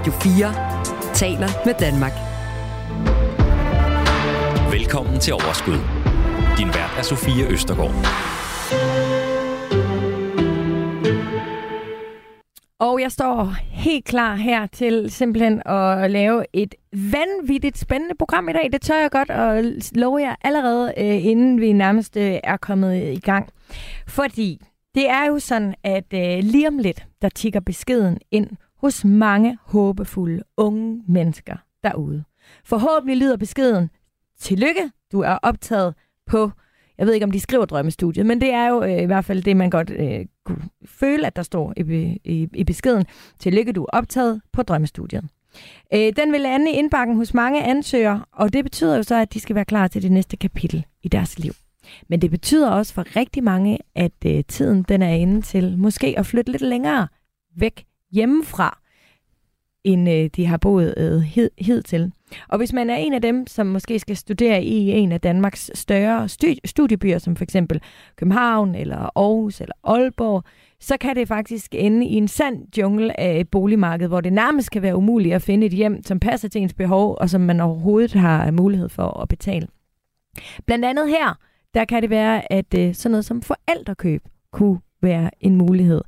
Radio 4 taler med Danmark. Velkommen til Overskud. Din vært er Sofie Østergaard. Og jeg står helt klar her til simpelthen at lave et vanvittigt spændende program i dag. Det tør jeg godt og love jer allerede, øh, inden vi nærmest øh, er kommet i gang. Fordi det er jo sådan, at øh, lige om lidt, der tigger beskeden ind hos mange håbefulde unge mennesker derude. Forhåbentlig lyder beskeden, tillykke, du er optaget på, jeg ved ikke om de skriver drømmestudiet, men det er jo øh, i hvert fald det, man godt øh, kunne føle, at der står i, i, i beskeden. Tillykke, du er optaget på drømmestudiet. Øh, den vil lande i indbakken hos mange ansøgere, og det betyder jo så, at de skal være klar til det næste kapitel i deres liv. Men det betyder også for rigtig mange, at øh, tiden den er inde til måske at flytte lidt længere væk hjemmefra, end øh, de har boet øh, hed, til. Og hvis man er en af dem, som måske skal studere i en af Danmarks større studiebyer, som for eksempel København, eller Aarhus, eller Aalborg, så kan det faktisk ende i en sand jungle af et boligmarked, hvor det nærmest kan være umuligt at finde et hjem, som passer til ens behov, og som man overhovedet har mulighed for at betale. Blandt andet her, der kan det være, at øh, sådan noget som forældrekøb kunne være en mulighed.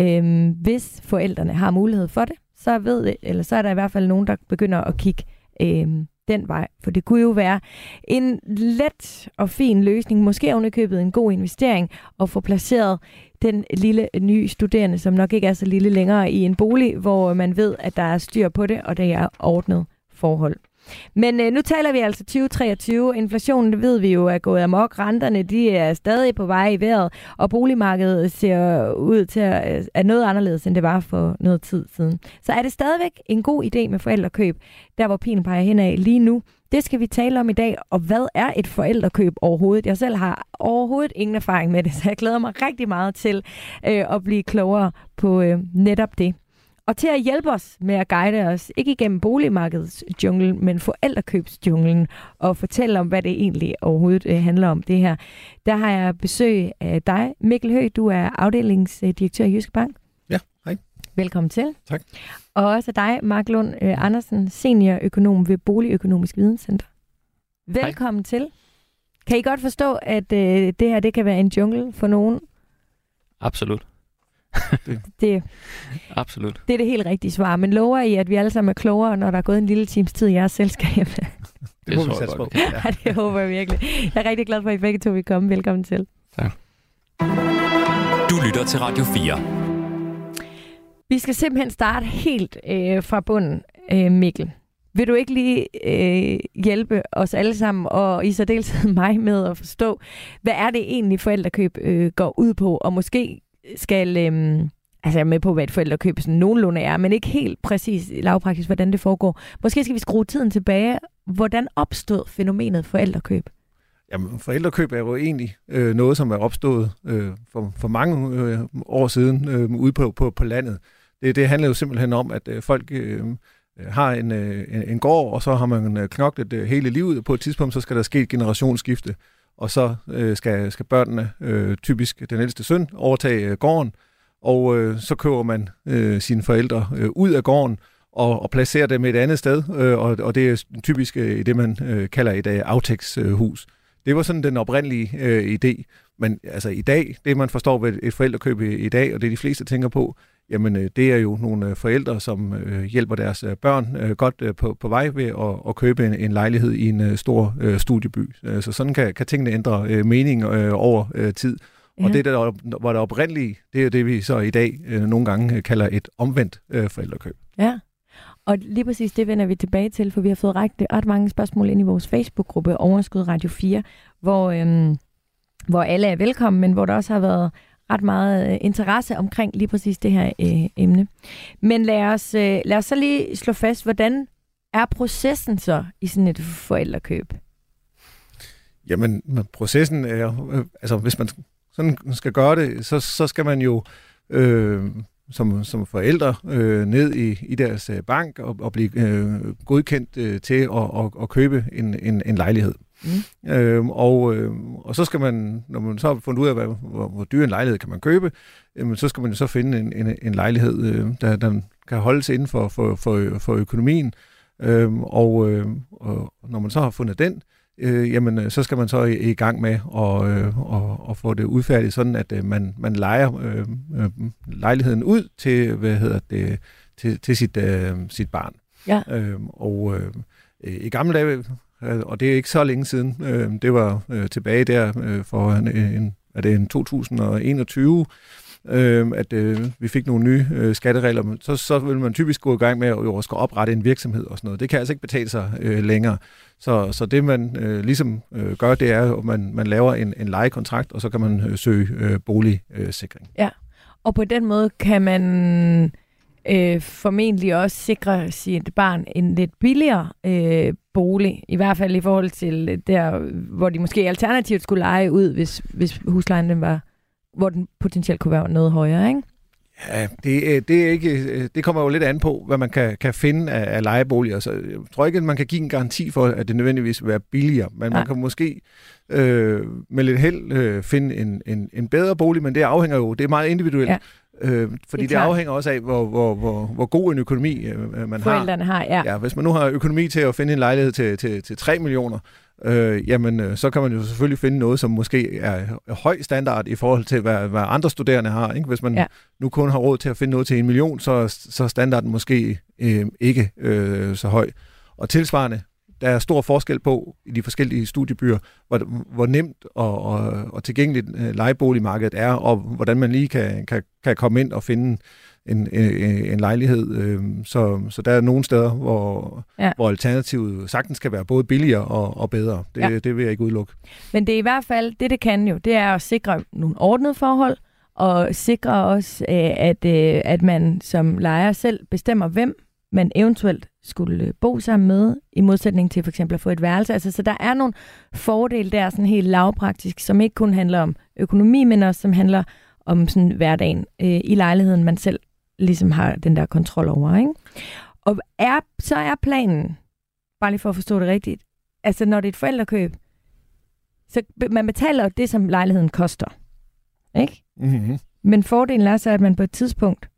Øhm, hvis forældrene har mulighed for det, så ved det, eller så er der i hvert fald nogen, der begynder at kigge øhm, den vej. For det kunne jo være en let og fin løsning, måske ovenikøbet en god investering, at få placeret den lille nye studerende, som nok ikke er så lille længere, i en bolig, hvor man ved, at der er styr på det, og det er ordnet forhold. Men øh, nu taler vi altså 2023. Inflationen, det ved vi jo, er gået amok. Renterne, de er stadig på vej i vejret, og boligmarkedet ser ud til at øh, er noget anderledes, end det var for noget tid siden. Så er det stadigvæk en god idé med forældrekøb, der hvor pilen peger hen af lige nu. Det skal vi tale om i dag, og hvad er et forældrekøb overhovedet? Jeg selv har overhovedet ingen erfaring med det, så jeg glæder mig rigtig meget til øh, at blive klogere på øh, netop det. Og til at hjælpe os med at guide os, ikke igennem boligmarkedets jungle, men forældrekøbsjunglen, og fortælle om, hvad det egentlig overhovedet øh, handler om det her. Der har jeg besøg af dig, Mikkel Høgh. Du er afdelingsdirektør i Jyske Bank. Ja, hej. Velkommen til. Tak. Og også dig, Mark Lund øh, Andersen, seniorøkonom ved Boligøkonomisk Videnscenter. Velkommen hej. til. Kan I godt forstå, at øh, det her det kan være en jungle for nogen? Absolut det. det, Absolut. Det er det helt rigtige svar. Men lover I, at vi alle sammen er klogere, når der er gået en lille times tid i jeres selskab? det, det håber vi på. Ja. det håber jeg virkelig. Jeg er rigtig glad for, at I begge to vil komme. Velkommen til. Tak. Du lytter til Radio 4. Vi skal simpelthen starte helt øh, fra bunden, øh, Mikkel. Vil du ikke lige øh, hjælpe os alle sammen, og i særdeleshed mig med at forstå, hvad er det egentlig forældrekøb øh, går ud på, og måske skal... Øhm, altså jeg er med på, hvad et forældrekøb sådan nogenlunde er, men ikke helt præcis lavpraktisk, hvordan det foregår. Måske skal vi skrue tiden tilbage. Hvordan opstod fænomenet forældrekøb? Jamen, forældrekøb er jo egentlig øh, noget, som er opstået øh, for, for mange øh, år siden øh, ude på, på, på landet. Det, det handler jo simpelthen om, at øh, folk øh, har en, øh, en gård, og så har man øh, knoklet øh, hele livet. På et tidspunkt, så skal der ske et generationsskifte og så øh, skal, skal børnene, øh, typisk den ældste søn, overtage øh, gården, og øh, så køber man øh, sine forældre øh, ud af gården og, og placerer dem et andet sted, øh, og, og det er typisk øh, det, man øh, kalder et øh, aftægtshus. Det var sådan den oprindelige øh, idé, men altså i dag, det man forstår ved et forældrekøb i, i dag, og det de fleste tænker på, jamen øh, det er jo nogle øh, forældre, som øh, hjælper deres børn godt på, på vej ved at, at købe en, en lejlighed i en stor studieby. Så sådan kan, kan tingene ændre mening over tid. Ja. Og det, der var det oprindelige, det er det, vi så i dag nogle gange kalder et omvendt forældrekøb. Ja. Og lige præcis det vender vi tilbage til, for vi har fået rækket ret mange spørgsmål ind i vores Facebook-gruppe Overskud Radio 4, hvor, øhm, hvor alle er velkommen, men hvor der også har været ret meget øh, interesse omkring lige præcis det her øh, emne. Men lad os, øh, lad os så lige slå fast, hvordan er processen så i sådan et forældrekøb? Jamen, processen er, øh, altså hvis man sådan skal gøre det, så, så skal man jo øh, som, som forældre øh, ned i, i deres øh, bank og, og blive øh, godkendt øh, til at, at, at købe en, en, en lejlighed. Mm. Øhm, og, øh, og så skal man, når man så har fundet ud af, hvad, hvor, hvor dyr en lejlighed kan man købe, øh, så skal man så finde en, en, en lejlighed, øh, der, der kan holdes inden for, for, for, for økonomien. Øhm, og, øh, og når man så har fundet den, øh, jamen øh, så skal man så i, i gang med at, øh, og, og få det udfærdigt, sådan at øh, man, man leger øh, øh, lejligheden ud til, hvad hedder det, til, til sit, øh, sit barn. Ja. Øh, og øh, i gamle dage, Øh, og det er ikke så længe siden, øh, det var øh, tilbage der øh, for en, en, er det en 2021, øh, at øh, vi fik nogle nye øh, skatteregler, så, så vil man typisk gå i gang med at jo, skal oprette en virksomhed og sådan noget. Det kan altså ikke betale sig øh, længere. Så, så det man øh, ligesom øh, gør, det er, at man, man laver en, en lejekontrakt, og så kan man øh, søge øh, boligsikring. Ja, og på den måde kan man øh, formentlig også sikre sit barn en lidt billigere øh, bolig, i hvert fald i forhold til der, hvor de måske alternativt skulle lege ud, hvis, hvis huslejen den var, hvor den potentielt kunne være noget højere, ikke? Ja, det, øh, det, er ikke, øh, det kommer jo lidt an på, hvad man kan, kan finde af, af lejeboliger. Så jeg tror ikke, at man kan give en garanti for, at det nødvendigvis vil være billigere, men Nej. man kan måske øh, med lidt held øh, finde en, en, en bedre bolig, men det afhænger jo, det er meget individuelt. Ja. Øh, fordi det, det afhænger også af, hvor, hvor, hvor, hvor god en økonomi øh, man Forældrene har. har ja. ja. Hvis man nu har økonomi til at finde en lejlighed til, til, til 3 millioner, øh, jamen øh, så kan man jo selvfølgelig finde noget, som måske er høj standard i forhold til, hvad, hvad andre studerende har. Ikke? Hvis man ja. nu kun har råd til at finde noget til en million, så, så er standarden måske øh, ikke øh, så høj. Og tilsvarende, der er stor forskel på i de forskellige studiebyer, hvor, hvor nemt og, og, og tilgængeligt øh, lejeboligmarkedet er, og hvordan man lige kan, kan, kan komme ind og finde en, en, en lejlighed. Øh, så, så der er nogle steder, hvor, ja. hvor alternativet sagtens skal være både billigere og, og bedre. Det, ja. det vil jeg ikke udelukke. Men det er i hvert fald, det det kan jo, det er at sikre nogle ordnede forhold, og sikre også, øh, at, øh, at man som lejer selv bestemmer, hvem man eventuelt skulle bo sammen med, i modsætning til for eksempel at få et værelse. Altså, så der er nogle fordele der, sådan helt lavpraktisk, som ikke kun handler om økonomi, men også som handler om sådan hverdagen øh, i lejligheden, man selv ligesom har den der kontrol over. Ikke? Og er, så er planen, bare lige for at forstå det rigtigt, altså når det er et forældrekøb, så man betaler det, som lejligheden koster. Ikke? Mm-hmm. Men fordelen er så, at man på et tidspunkt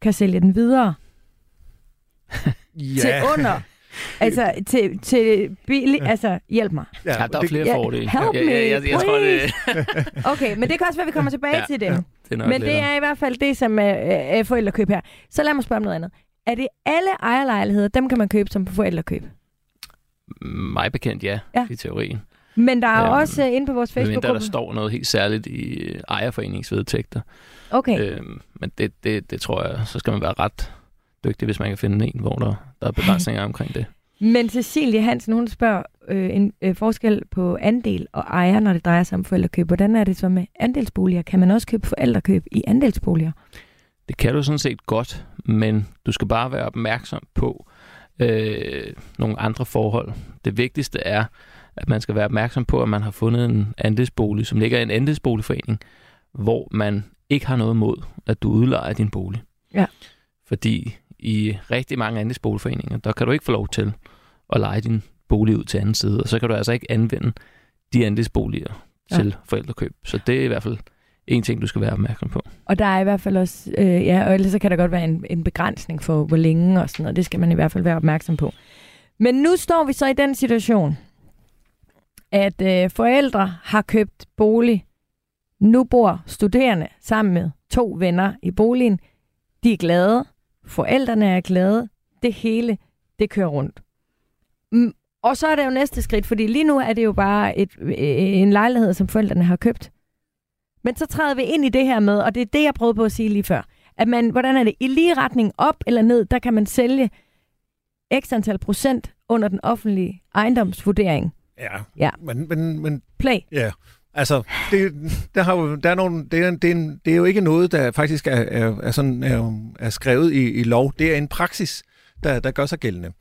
kan sælge den videre ja. til under Altså, til, til billig, altså, hjælp mig. Ja, ja der er flere fordele. Help me, ja, ja, jeg, jeg, tror, det... okay, men det kan også være, at vi kommer tilbage ja, til det. Ja, det men det er i hvert fald det, som er, er forældrekøb her. Så lad mig spørge om noget andet. Er det alle ejerlejligheder, dem kan man købe som forældrekøb? Mig bekendt, ja, ja. i teorien. Men der er øhm, også inde på vores Facebook-gruppe... der står noget helt særligt i øh, ejerforeningsvedtægter. Okay. Øhm, men det, det, det tror jeg, så skal man være ret dygtig, hvis man kan finde en, hvor der, der er begrænsninger omkring det. Men Cecilie Hansen, hun spørger øh, en øh, forskel på andel og ejer, når det drejer sig om forældrekøb. Hvordan er det så med andelsboliger? Kan man også købe forældrekøb i andelsboliger? Det kan du sådan set godt, men du skal bare være opmærksom på øh, nogle andre forhold. Det vigtigste er, at man skal være opmærksom på, at man har fundet en andelsbolig, som ligger i en andelsboligforening, hvor man ikke har noget mod, at du udlejer din bolig. Ja. Fordi i rigtig mange andelsboligforeninger, der kan du ikke få lov til at lege din bolig ud til anden side, og så kan du altså ikke anvende de andelsboliger ja. til forældrekøb. Så det er i hvert fald en ting, du skal være opmærksom på. Og der er i hvert fald også, øh, ja, og ellers så kan der godt være en, en begrænsning for, hvor længe og sådan noget. Det skal man i hvert fald være opmærksom på. Men nu står vi så i den situation, at øh, forældre har købt bolig. Nu bor studerende sammen med to venner i boligen. De er glade. Forældrene er glade. Det hele, det kører rundt. Mm, og så er det jo næste skridt, fordi lige nu er det jo bare et, øh, en lejlighed, som forældrene har købt. Men så træder vi ind i det her med, og det er det, jeg prøvede på at sige lige før, at man, hvordan er det, i lige retning op eller ned, der kan man sælge x antal procent under den offentlige ejendomsvurdering. Ja, ja. Men, men, men... Play. Ja, Altså, det, der, har jo, der er nogle, det, er, det, er en, det er jo ikke noget, der faktisk er, er, er, sådan, er, er skrevet i, i lov. Det er en praksis, der, der gør sig gældende.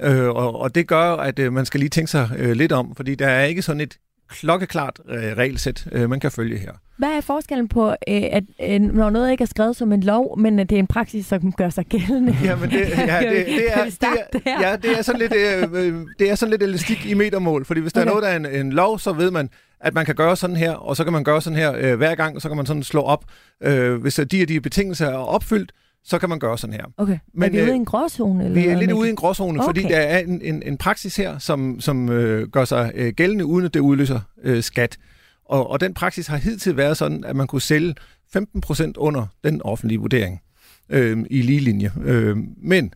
Øh, og, og det gør, at øh, man skal lige tænke sig øh, lidt om, fordi der er ikke sådan et klokkeklart øh, regelsæt, øh, man kan følge her. Hvad er forskellen på, øh, at øh, når noget ikke er skrevet som en lov, men at det er en praksis, som gør sig gældende? Jamen det, ja, det, det, er, det, er, ja, det er sådan lidt, øh, øh, det er sådan lidt elastik i metermål, fordi hvis der okay. er noget, der er en, en lov, så ved man, at man kan gøre sådan her, og så kan man gøre sådan her øh, hver gang, og så kan man sådan slå op. Øh, hvis de og de betingelser er opfyldt, så kan man gøre sådan her. Okay. Men, er vi øh, ude i en gråzone? Eller Vi er lidt ude i en gråzone, okay. fordi der er en, en, en praksis her, som, som øh, gør sig øh, gældende, uden at det udløser øh, skat. Og, og den praksis har hidtil været sådan, at man kunne sælge 15% under den offentlige vurdering øh, i lige linje. Øh, men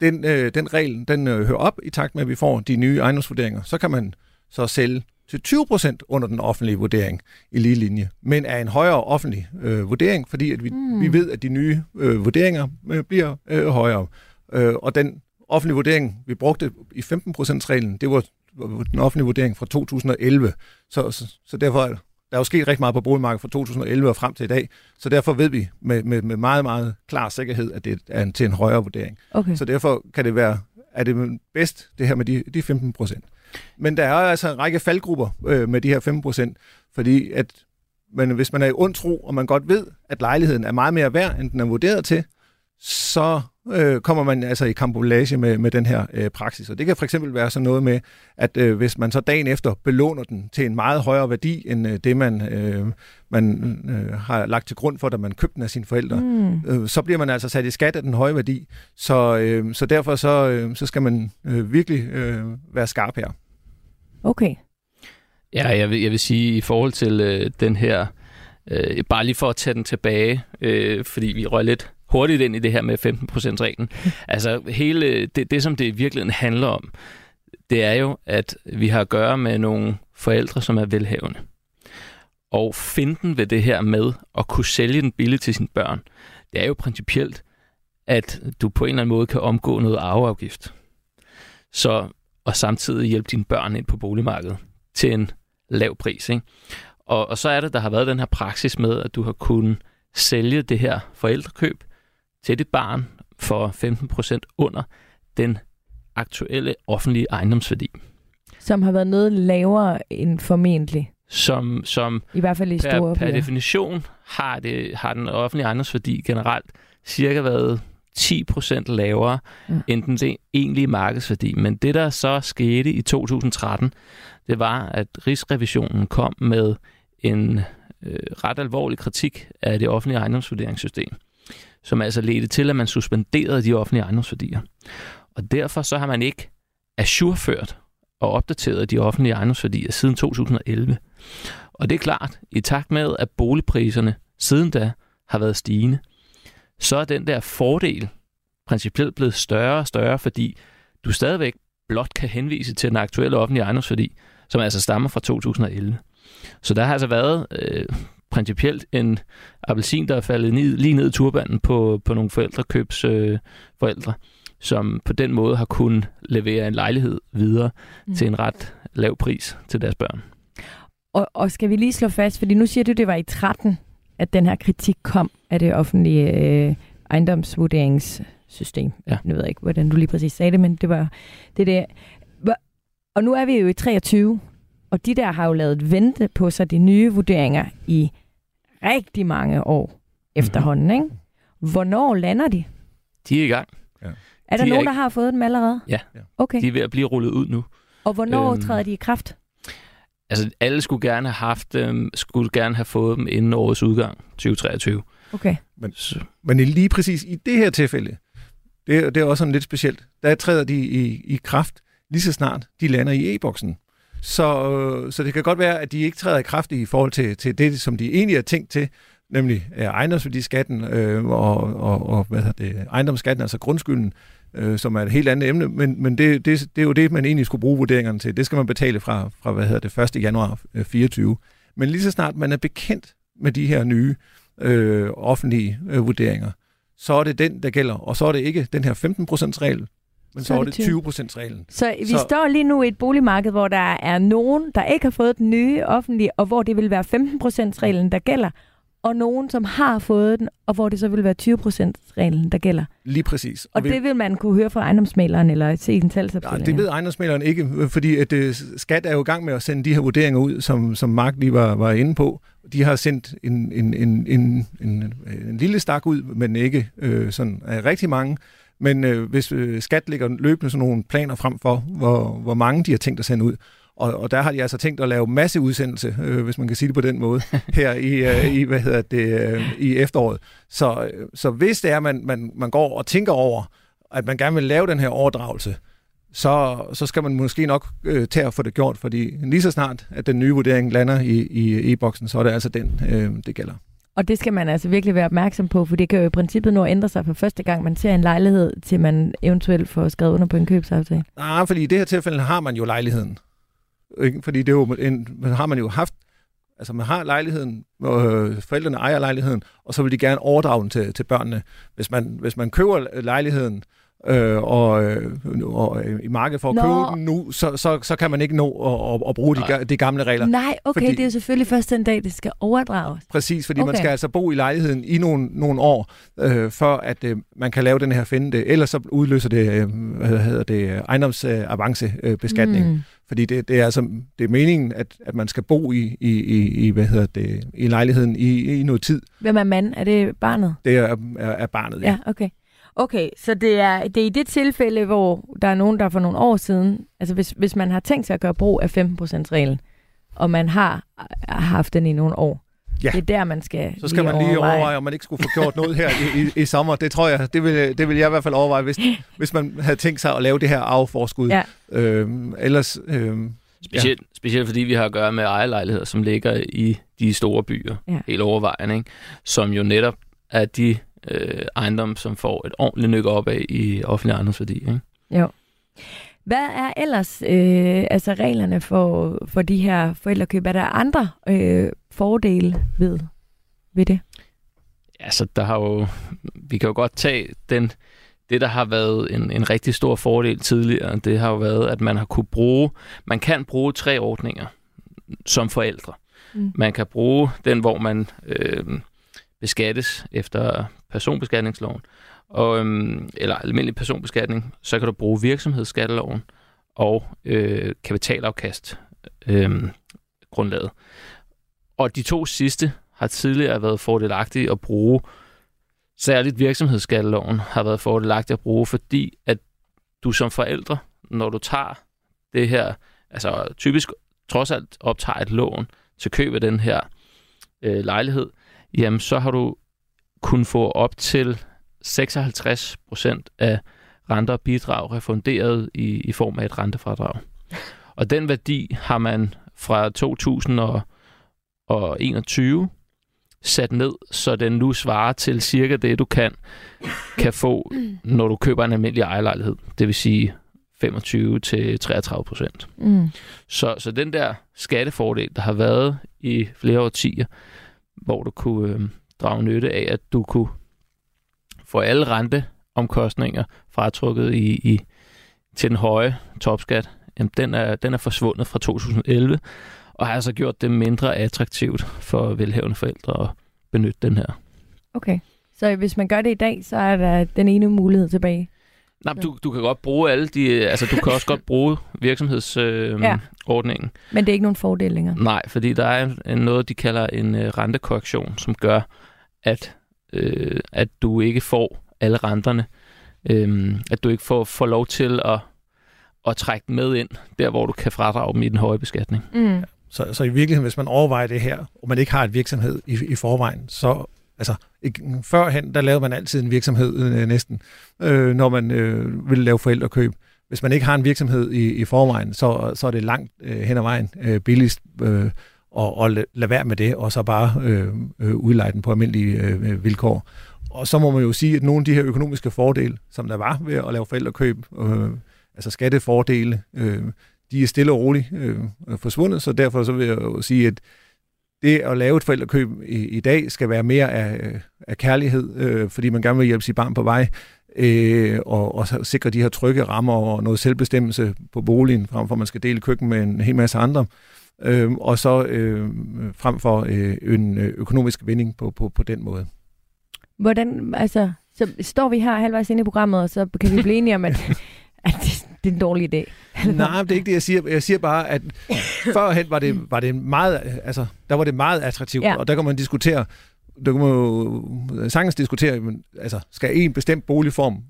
den, øh, den regel, den øh, hører op i takt med, at vi får de nye ejendomsvurderinger. Så kan man så sælge til 20% under den offentlige vurdering i lige linje, men er en højere offentlig øh, vurdering, fordi at vi, Mm. vi ved, at de nye øh, vurderinger øh, bliver øh, højere. Øh, og den offentlige vurdering, vi brugte i 15%-reglen, det var den offentlige vurdering fra 2011. Så, så, så derfor er der er jo sket rigtig meget på boligmarkedet fra 2011 og frem til i dag, så derfor ved vi med, med, med meget, meget klar sikkerhed, at det er en, til en højere vurdering. Okay. Så derfor kan det være, er det bedst, det her med de, de 15 procent. Men der er altså en række faldgrupper øh, med de her 5 procent, fordi at men hvis man er i ond tro, og man godt ved, at lejligheden er meget mere værd, end den er vurderet til, så øh, kommer man altså i kampolage med, med den her øh, praksis. Og det kan for eksempel være sådan noget med, at øh, hvis man så dagen efter belåner den til en meget højere værdi, end øh, det man, øh, man øh, har lagt til grund for, da man købte den af sine forældre, Mm. øh, så bliver man altså sat i skat af den høje værdi. Så, øh, så derfor så, øh, så skal man øh, virkelig øh, være skarp her. Okay. Ja, jeg vil, jeg vil sige, i forhold til øh, den her, øh, bare lige for at tage den tilbage, øh, fordi vi røg lidt hurtigt ind i det her med 15%-reglen. altså hele det, det, som det i virkeligheden handler om, det er jo, at vi har at gøre med nogle forældre, som er velhavende. Og finden ved det her med at kunne sælge den billigt til sine børn, det er jo principielt, at du på en eller anden måde kan omgå noget arveafgift. Så, og samtidig hjælpe dine børn ind på boligmarkedet til en lav pris. Ikke? Og, og så er det, der har været den her praksis med, at du har kunnet sælge det her forældrekøb til dit barn for 15% under den aktuelle offentlige ejendomsværdi, Som har været noget lavere end formentlig. som, som I hvert fald i per, store per byer. definition har, det, har den offentlige ejendomsværdi generelt cirka været 10% lavere Ja. end den de- egentlige markedsværdi. Men det, der så skete i 2013, det var, at Rigsrevisionen kom med en øh, ret alvorlig kritik af det offentlige ejendomsvurderingssystem, som altså ledte til, at man suspenderede de offentlige ejendomsværdier. Og derfor så har man ikke assurført og opdateret de offentlige ejendomsværdier siden 2011. Og det er klart, i takt med, at boligpriserne siden da har været stigende, så er den der fordel principielt blevet større og større, fordi du stadigvæk blot kan henvise til den aktuelle offentlige ejendomsværdi, som altså stammer fra 2011. Så der har altså været øh, principielt en appelsin, der er faldet ned, lige ned i turbanden på, på nogle forældrekøbs øh, forældre, som på den måde har kunnet levere en lejlighed videre Mm. til en ret lav pris til deres børn. Og, og skal vi lige slå fast, fordi nu siger du, det var i 13, at den her kritik kom af det offentlige øh, ejendomsvurderingssystem. Ja. Nu ved jeg ikke, hvordan du lige præcis sagde det, men det var det der. Og nu er vi jo i 23, og de der har jo lavet vente på sig de nye vurderinger i rigtig mange år efterhånden, ikke? Hvornår lander de? De er i gang. Er der De er nogen, ikke- der har fået dem allerede? Ja. Okay. De er ved at blive rullet ud nu. Og hvornår Øhm, træder de i kraft? Altså, alle skulle gerne have haft dem, skulle gerne have fået dem inden årets udgang, 2023. Okay. Så, Men lige præcis i det her tilfælde, det, er- det er også sådan lidt specielt, der træder de i, i kraft lige så snart de lander i e-boksen. Så, øh, så det kan godt være, at de ikke træder i kraft i forhold til, til det, som de egentlig er tænkt til, nemlig øh, ejendomsværdiskatten øh, og, og, og hvad hedder det, ejendomsskatten, altså grundskylden, øh, som er et helt andet emne, men, men det, det, det er jo det, man egentlig skulle bruge vurderingerne til. Det skal man betale fra, fra hvad hedder det, 1. januar øh, 24. Men lige så snart man er bekendt med de her nye øh, offentlige øh, vurderinger, så er det den, der gælder, og så er det ikke den her 15%-regel, men så, så er det 20%-reglen. Så vi Så- står lige nu i et boligmarked, hvor der er nogen, der ikke har fået den nye offentlige, og hvor det vil være 15%-reglen, der gælder, og nogen, som har fået den, og hvor det så vil være 20%-reglen, der gælder. Lige præcis. Og vi- det vil man kunne høre fra ejendomsmaleren eller se i en Nej, talsopstilling. det ved ejendomsmæleren ikke, øh, fordi at øh, skat er jo i gang med at sende de her vurderinger ud, som, som Mark lige var, var inde på. De har sendt en, en, en, en, en, en lille stak ud, men ikke øh, sådan rigtig mange. Men øh, hvis øh, skat lægger løbende sådan nogle planer frem for, hvor, hvor mange de har tænkt at sende ud, Og, og der har de altså tænkt at lave masse udsendelse, øh, hvis man kan sige det på den måde, her i, øh, i hvad hedder det, øh, i efteråret. Så, øh, så hvis det er, man, man, man går og tænker over, at man gerne vil lave den her overdragelse, så, så skal man måske nok øh, tage at få det gjort, fordi lige så snart, at den nye vurdering lander i, i e-boksen, så er det altså den, øh, det gælder. Og det skal man altså virkelig være opmærksom på, for det kan jo i princippet nå at ændre sig for første gang, man ser en lejlighed, til man eventuelt får skrevet under på en købsaftale. Nej, fordi i det her tilfælde har man jo lejligheden. Ikke? Fordi det er jo en, man har man jo haft, altså man har lejligheden, øh, forældrene ejer lejligheden, og så vil de gerne overdrage den til, til børnene. Hvis man, hvis man køber lejligheden, øh, øh, og øh, i markedet for at Nå. købe den nu, så, så, så kan man ikke nå at, at, at bruge de, de gamle regler. Nej, okay, fordi, det er selvfølgelig først den dag, det skal overdrages. Præcis, fordi okay. man skal altså bo i lejligheden i nogle, nogle år, øh, før at øh, man kan lave den her finde. Ellers så udløser det, øh, hvad hedder det, ejendomsavancebeskatning. Øh, mm. Fordi det, det er altså det er meningen, at, at man skal bo i, i, i, i hvad hedder det, i lejligheden i, i noget tid. Hvem er mand? Er det barnet? Det er, er, er barnet, ja. ja okay. Okay, så det er, det er i det tilfælde, hvor der er nogen, der for nogle år siden, altså hvis, hvis man har tænkt sig at gøre brug af 15%-reglen, og man har, har haft den i nogle år, Ja. Det er der, man skal Så skal lige man lige overveje. overveje, om man ikke skulle få gjort noget her i, i, i sommer. Det tror jeg, det vil, det vil jeg i hvert fald overveje, hvis, hvis man havde tænkt sig at lave det her afforskud. Ja. Øhm, ellers... Øhm, specielt, ja. specielt fordi vi har at gøre med ejerlejligheder, som ligger i de store byer, ja. helt overvejende, ikke? som jo netop er de øh, ejendom, som får et ordentligt nyk op af i offentlig ejendomsværdi. Ikke? Jo. Hvad er ellers øh, altså reglerne for, for de her forældrekøb? Er der andre øh, fordele ved, ved det? Altså, der har jo, vi kan jo godt tage den, det, der har været en, en rigtig stor fordel tidligere, det har jo været, at man har kunne bruge, man kan bruge tre ordninger som forældre. Mm. Man kan bruge den, hvor man øh, beskattes efter personbeskatningsloven, og, øhm, eller almindelig personbeskatning, så kan du bruge virksomhedsskatteloven og øh, kapitalafkast øh, grundlaget. Og de to sidste har tidligere været fordelagtige at bruge. Særligt virksomhedsskatteloven har været fordelagtig at bruge, fordi at du som forældre, når du tager det her, altså typisk trods alt optager et lån til køb af den her øh, lejlighed, jamen så har du kun få op til 56 procent af renter og bidrag refunderet i, i form af et rentefradrag. Og den værdi har man fra 2021 sat ned, så den nu svarer til cirka det, du kan, kan få, når du køber en almindelig ejerlejlighed. Det vil sige 25 til 33 procent. Mm. Så, så den der skattefordel, der har været i flere årtier, hvor du kunne øh, drage nytte af, at du kunne få alle renteomkostninger fratrukket i, i, til den høje topskat, jamen den er, den er forsvundet fra 2011, og har altså gjort det mindre attraktivt for velhavende forældre at benytte den her. Okay, så hvis man gør det i dag, så er der den ene mulighed tilbage? Nej, du, du kan godt bruge alle de... Altså, du kan også godt bruge virksomhedsordningen. Øh, ja. Men det er ikke nogen fordel længere? Nej, fordi der er en, noget, de kalder en øh, rentekorrektion, som gør, at, øh, at du ikke får alle renterne. Øh, at du ikke får, får lov til at, at trække med ind, der hvor du kan fradrage dem i den høje beskatning. Mm. Så, så i virkeligheden, hvis man overvejer det her, og man ikke har et virksomhed i, i forvejen, så Altså, førhen, der lavede man altid en virksomhed øh, næsten, øh, når man øh, ville lave forældrekøb. Hvis man ikke har en virksomhed i, i forvejen, så, så er det langt øh, hen ad vejen øh, billigst øh, og, og lade være med det, og så bare øh, øh, udleje den på almindelige øh, øh, vilkår. Og så må man jo sige, at nogle af de her økonomiske fordele, som der var ved at lave forældrekøb, øh, altså skattefordele, øh, de er stille og roligt øh, forsvundet, så derfor så vil jeg jo sige, at det at lave et forældrekøb i, i dag skal være mere af, af kærlighed, øh, fordi man gerne vil hjælpe sit barn på vej, øh, og, og sikre de her trygge rammer og noget selvbestemmelse på boligen, frem for at man skal dele køkken med en hel masse andre, øh, og så øh, frem for øh, en økonomisk vinding på, på, på den måde. Hvordan, altså, så står vi her halvvejs inde i programmet, og så kan vi blive enige om, at, at det, det er en dårlig idé. Nej, det er ikke det, jeg siger. Jeg siger bare, at førhen var det, var det meget, altså, der var det meget attraktivt, ja. og der kan man diskutere, der kan man jo sagtens diskutere, men, altså, skal en bestemt boligform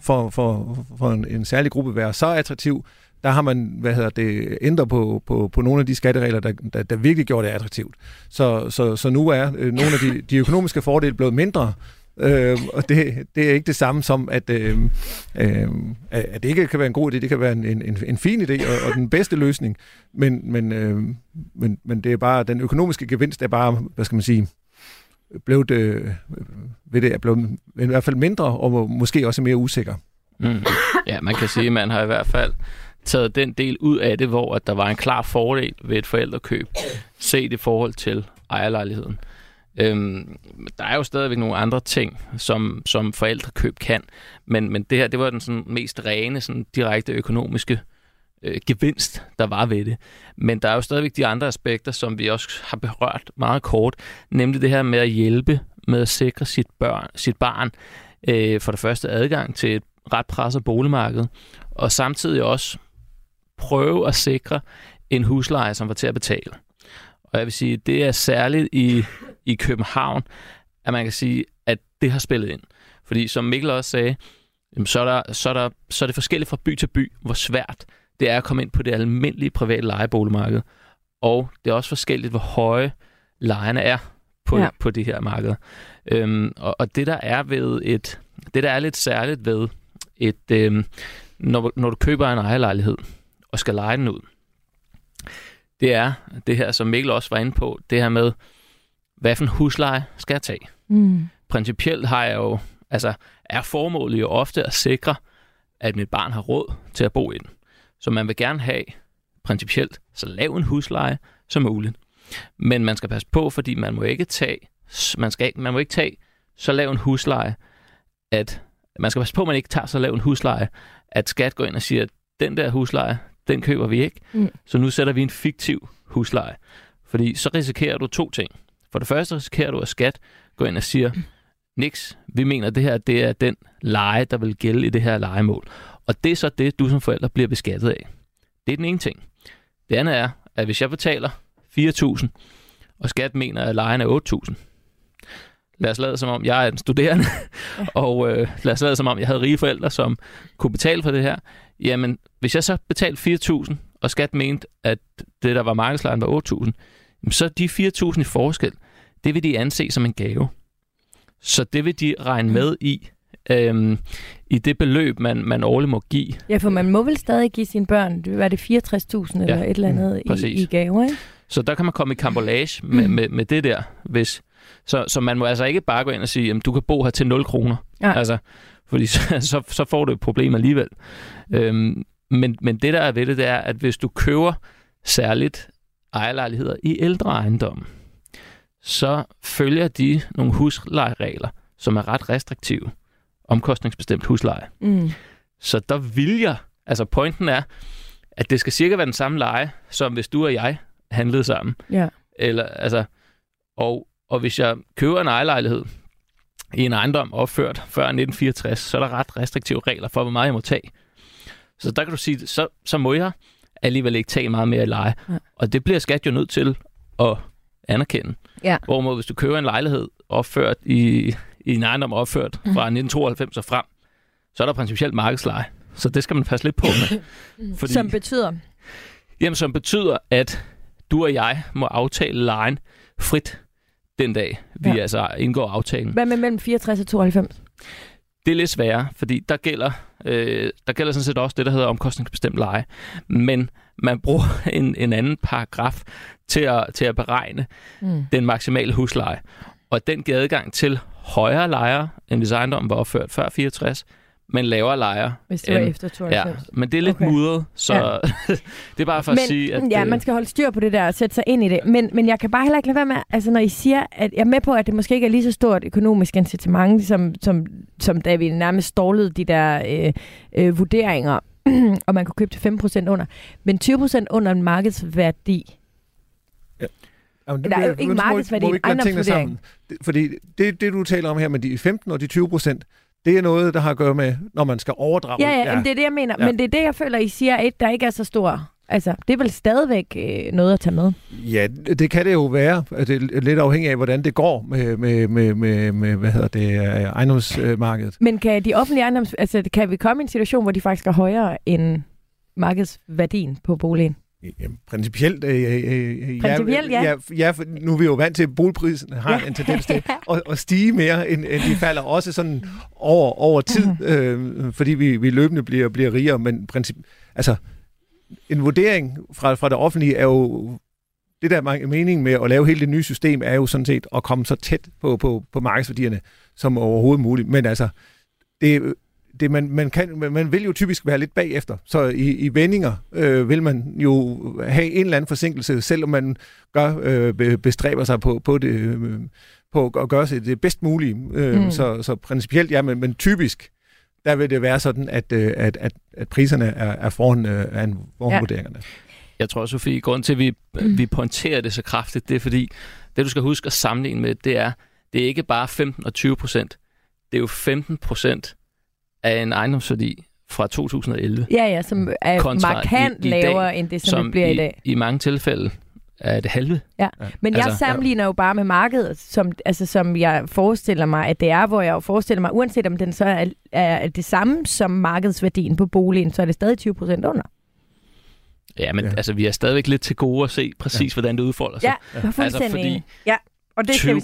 for, for, for en, en særlig gruppe være så attraktiv, der har man hvad hedder det, ændret på, på, på nogle af de skatteregler, der, der, der virkelig gjorde det attraktivt. Så, så, så nu er øh, nogle af de, de økonomiske fordele blevet mindre, Øh, og det, det er ikke det samme som, at, øh, øh, at det ikke kan være en god idé, det kan være en, en, en fin idé og, og den bedste løsning, men, men, øh, men, men det er bare, den økonomiske gevinst er bare, hvad skal man sige, blevet, øh, ved det er blevet i hvert fald mindre og måske også mere usikker. Mm. Ja, man kan sige, at man har i hvert fald taget den del ud af det, hvor at der var en klar fordel ved et forældrekøb, set i forhold til ejerlejligheden. Øhm, der er jo stadigvæk nogle andre ting, som, som forældrekøb kan, men, men det her, det var den sådan mest rene, sådan direkte økonomiske øh, gevinst, der var ved det. Men der er jo stadigvæk de andre aspekter, som vi også har berørt meget kort, nemlig det her med at hjælpe med at sikre sit, børn, sit barn øh, for det første adgang til et ret presset boligmarked, og samtidig også prøve at sikre en husleje, som var til at betale. Og jeg vil sige, det er særligt i, i København, at man kan sige, at det har spillet ind. Fordi som Mikkel også sagde, så er, der, så, er der, så er det forskelligt fra by til by, hvor svært det er at komme ind på det almindelige private lejeboligmarked. Og det er også forskelligt, hvor høje lejerne er på, ja. på det her marked. Øhm, og, og det der er ved et, det der er lidt særligt ved et, øhm, når, når du køber en ejerlejlighed og skal lege den ud, det er det her, som Mikkel også var inde på, det her med, hvad for en husleje skal jeg tage? Mm. Principielt har jeg jo, altså er formålet jo ofte at sikre, at mit barn har råd til at bo i den. Så man vil gerne have principielt så lav en husleje som muligt. Men man skal passe på, fordi man må ikke tage, man skal, man må ikke tage så lav en husleje, at man skal passe på, at man ikke tager så lav en husleje, at skat går ind og siger, at den der husleje, den køber vi ikke, mm. så nu sætter vi en fiktiv husleje. Fordi så risikerer du to ting. For det første risikerer du, at skat går ind og siger, niks, vi mener, at det her det er den leje, der vil gælde i det her legemål. Og det er så det, du som forælder bliver beskattet af. Det er den ene ting. Det andet er, at hvis jeg betaler 4.000, og skat mener, at lejen er 8.000, lad os lade som om, jeg er en studerende, ja. og øh, lad os lade som om, jeg havde rige forældre, som kunne betale for det her. Jamen, hvis jeg så betalte 4.000, og skat mente, at det, der var markedslejen, var 8.000, så de 4.000 i forskel, det vil de anse som en gave. Så det vil de regne med i, øhm, i det beløb, man, man årligt må give. Ja, for man må vel stadig give sine børn, det var det 64.000 eller ja, et eller andet mm, i, i gave, ikke? Så der kan man komme i kambolage med, med, med det der, hvis... Så, så man må altså ikke bare gå ind og sige, at du kan bo her til 0 kroner. Ja. Altså, fordi så, så, så får du et problem alligevel. Øhm, men, men det, der er ved det, det er, at hvis du køber særligt ejerlejligheder i ældre ejendomme, så følger de nogle huslejeregler, som er ret restriktive. Omkostningsbestemt husleje. Mm. Så der vil jeg, altså pointen er, at det skal cirka være den samme leje, som hvis du og jeg handlede sammen. Ja. Eller, altså, og, og hvis jeg køber en ejerlejlighed i en ejendom opført før 1964, så er der ret restriktive regler for, hvor meget jeg må tage. Så der kan du sige, så, så må jeg alligevel ikke tage meget mere i leje. Ja. Og det bliver skat jo nødt til at anerkende. Ja. Hvorimod hvis du køber en lejlighed opført i, i en ejendom opført fra 1992 og frem, så er der principielt markedsleje. Så det skal man passe lidt på med. Fordi, som betyder? Jamen, som betyder, at du og jeg må aftale lejen frit den dag, vi ja. altså indgår aftalen. Hvad med mellem 64 og 92? Det er lidt sværere, fordi der gælder, øh, der gælder sådan set også det, der hedder omkostningsbestemt leje. Men man bruger en, en anden paragraf til at, til at beregne mm. den maksimale husleje. Og den giver adgang til højere lejere, end hvis ejendommen var opført før 64, men lavere lejre. Hvis det var end, efter 92. Ja, men det er lidt okay. mudret, så ja. det er bare for men, at sige, at... Ja, det, man skal holde styr på det der og sætte sig ind i det. Men, men jeg kan bare heller ikke lade være med, altså når I siger, at jeg er med på, at det måske ikke er lige så stort økonomisk incitament, som, som, som da vi nærmest stålede de der øh, øh, vurderinger, og man kunne købe til 5% under. Men 20% under en markedsværdi, ja. Jamen, det, der er jo ikke markedsværdi, en ejendomsvurdering. Fordi det, det, du taler om her med de 15 og de 20 procent, det er noget, der har at gøre med, når man skal overdrage. Ja, ja, ja. det er det, jeg mener. Ja. Men det er det, jeg føler, I siger, at der ikke er så stor Altså, det er vel stadigvæk øh, noget at tage med? Ja, det kan det jo være. Det er lidt afhængigt af, hvordan det går med, med, med, med, med hvad hedder det, ejendomsmarkedet. Men kan de offentlige ejendoms... Altså, kan vi komme i en situation, hvor de faktisk er højere end markedsværdien på boligen? Jamen, principielt, øh, øh, Principielt, ja. ja. ja. for Nu er vi jo vant til, at boligprisen har Ja. ja. en tendens til at, at stige mere, end, end de falder også sådan over, over tid, Mhm. øh, fordi vi, vi løbende bliver, bliver rigere. Men princip, altså, en vurdering fra, fra det offentlige er jo... Det der er mening med at lave hele det nye system, er jo sådan set at komme så tæt på, på, på markedsværdierne som overhovedet muligt. Men altså, det, det man, man, kan, man- vil jo typisk være lidt bagefter. Så i, i vendinger øh, vil man jo have en eller anden forsinkelse, selvom man gør, øh, be- bestræber sig på, på, det, øh, på at gøre sig det bedst mulige. Øh, Mm. mm. så, så principielt, ja, men, men typisk, der vil det være sådan, at, øh, at, at, at priserne er, er foran, øh, er foran Ja. vurderingerne. Jeg tror, Sofie, grund til, at vi, vi pointerer det så kraftigt, det er fordi, det du skal huske at sammenligne med, det er, det er ikke bare 15 og 20 procent. Det er jo 15 procent af en ejendomsværdi fra 2011, Ja, ja, som er markant i- i dag, lavere end det, som, som det bliver i, i, dag. i mange tilfælde er det halve. Men jeg Altså, sammenligner jo bare med markedet, som, altså, som jeg forestiller mig, at det er, hvor jeg jo forestiller mig, uanset om den så er, er det samme som markedsværdien på boligen, så er det stadig 20 procent under. Ja, men ja. Ja. altså, vi er stadigvæk lidt til gode at se præcis, ja. hvordan det udfolder sig. Ja, jeg fuldstændig Altså, fordi. Ja, og det skal 20 vi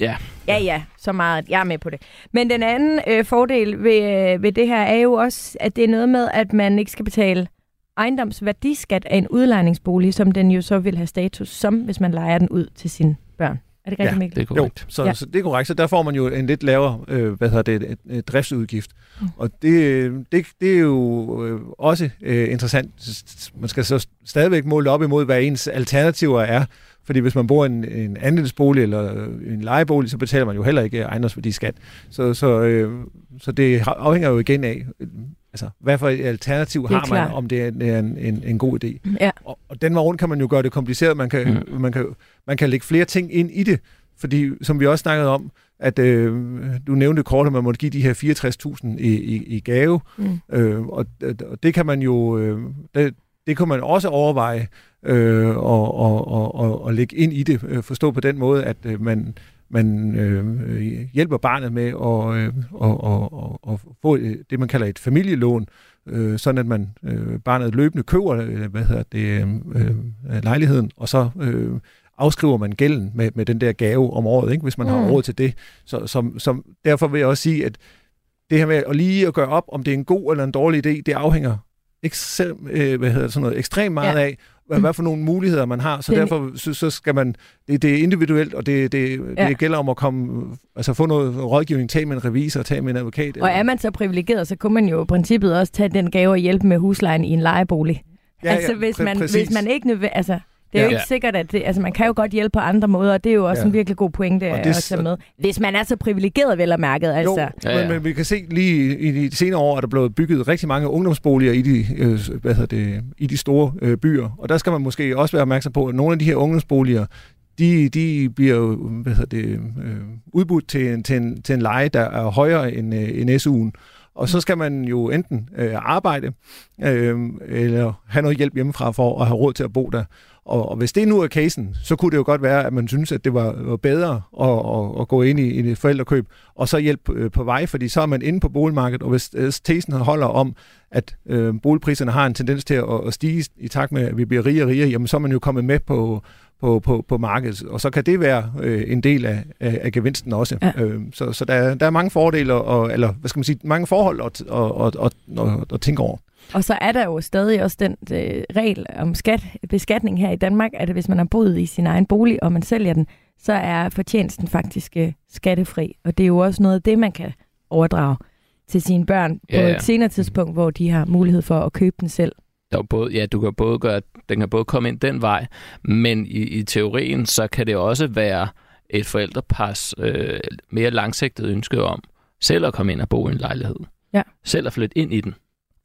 Ja, Ja, ja, så meget. Jeg er med på det. Men den anden øh, fordel ved, øh, ved det her er jo også, at det er noget med, at man ikke skal betale ejendomsværdiskat af en udlejningsbolig, som den jo så vil have status som, hvis man lejer den ud til sine børn. Er det rigtigt, Ja, Mikkel? det er Jo, korrekt. så, Ja. så det er korrekt. Så der får man jo en lidt lavere øh, hvad hedder det, et, et driftsudgift. Mm. Mm. Og det, det, det er jo øh, også øh, interessant. Man skal så stadigvæk måle op imod, hvad ens alternativer er. Fordi hvis man bor i en, en andelsbolig eller øh, en lejebolig, så betaler man jo heller ikke ejendomsværdiskat. Så, så, øh, så det afhænger jo igen af, øh, altså, hvad for et alternativ er har man, klart. om det er, det er en, en, en god idé. Ja. Og, og den vej rundt kan man jo gøre det kompliceret. Man kan, mm. man, kan, man kan lægge flere ting ind i det, fordi som vi også snakkede om, at øh, du nævnte kort, at man måtte give de her 64.000 i, i, i gave, Mm. øh, og, og det kan man jo, øh, det, det kan man også overveje øh, og, og, og, og, og lægge ind i det, øh, forstå på den måde, at øh, man, man øh, hjælper barnet med at, øh, og, og, og, og få øh, det, man kalder et familielån, øh, sådan at man øh, barnet løbende køber øh, hvad hedder det, øh, øh, lejligheden, og så øh, afskriver man gælden med, med den der gave om året, ikke, hvis man mm. Har råd til det. Så som, som, derfor vil jeg også sige, at det her med at lige at gøre op, om det er en god eller en dårlig idé, det afhænger selv, øh, hvad hedder det, sådan noget, ekstremt meget ja. af, hvad, hvad for nogle muligheder man har. Så Det er- derfor så, så skal man, det, det er individuelt, og det, det, Ja. det gælder om at komme, altså få noget rådgivning, tage med en revisor, tage med en advokat. Og er man så privilegeret, så kunne man jo i princippet også tage den gave og hjælpe med huslejen i en lejebolig. Ja, altså hvis præ- man, præcis. hvis man ikke nødvendigt... Altså, det er jo Ja. ikke sikkert, at det, altså man kan jo godt hjælpe på andre måder, og det er jo også Ja. en virkelig god pointe Og at det- tage med. Hvis man er så privilegeret, vel og mærket, altså. Jo, Ja, ja. Men, men vi kan se lige i de senere år, at der er blevet bygget rigtig mange ungdomsboliger i de, øh, hvad hedder det, i de store øh, byer. Og der skal man måske også være opmærksom på, at nogle af de her ungdomsboliger, de, de bliver jo hvad hedder det, øh, udbudt til, en- til, en, til en leje, der er højere end, øh, end SU'en. Og så skal man jo enten øh, arbejde, øh, eller have noget hjælp hjemmefra for at have råd til at bo der. Og, og hvis det nu er casen, så kunne det jo godt være, at man synes, at det var, bedre at, at, at gå ind i, i et forældrekøb, og så hjælpe øh, på vej, fordi så er man inde på boligmarkedet, og hvis øh, tesen holder om, at øh, boligpriserne har en tendens til at, at stige i takt med, at vi bliver rigere og rigere, jamen så er man jo kommet med på, på, på, på markedet, og så kan det være øh, en del af, af, af gevinsten også. Ja. Øh, så så der, er- der er mange fordele, og, eller hvad skal man sige, mange forhold at, at, at, at, at, at tænke over. Og så er der jo stadig også den øh, regel om skat, beskatning her i Danmark, at hvis man har boet i sin egen bolig, og man sælger den, så er fortjenesten faktisk øh, skattefri. Og det er jo også noget af det, man kan overdrage til sine børn Ja, på ja. et senere tidspunkt, hvor de har mulighed for at købe den selv. Der er både, ja, du kan både gøre, den kan både komme ind den vej, men i, i teorien, så kan det også være et forældrepars øh, mere langsigtede ønske om selv at komme ind og bo i en lejlighed. Ja. Selv at flytte ind i den.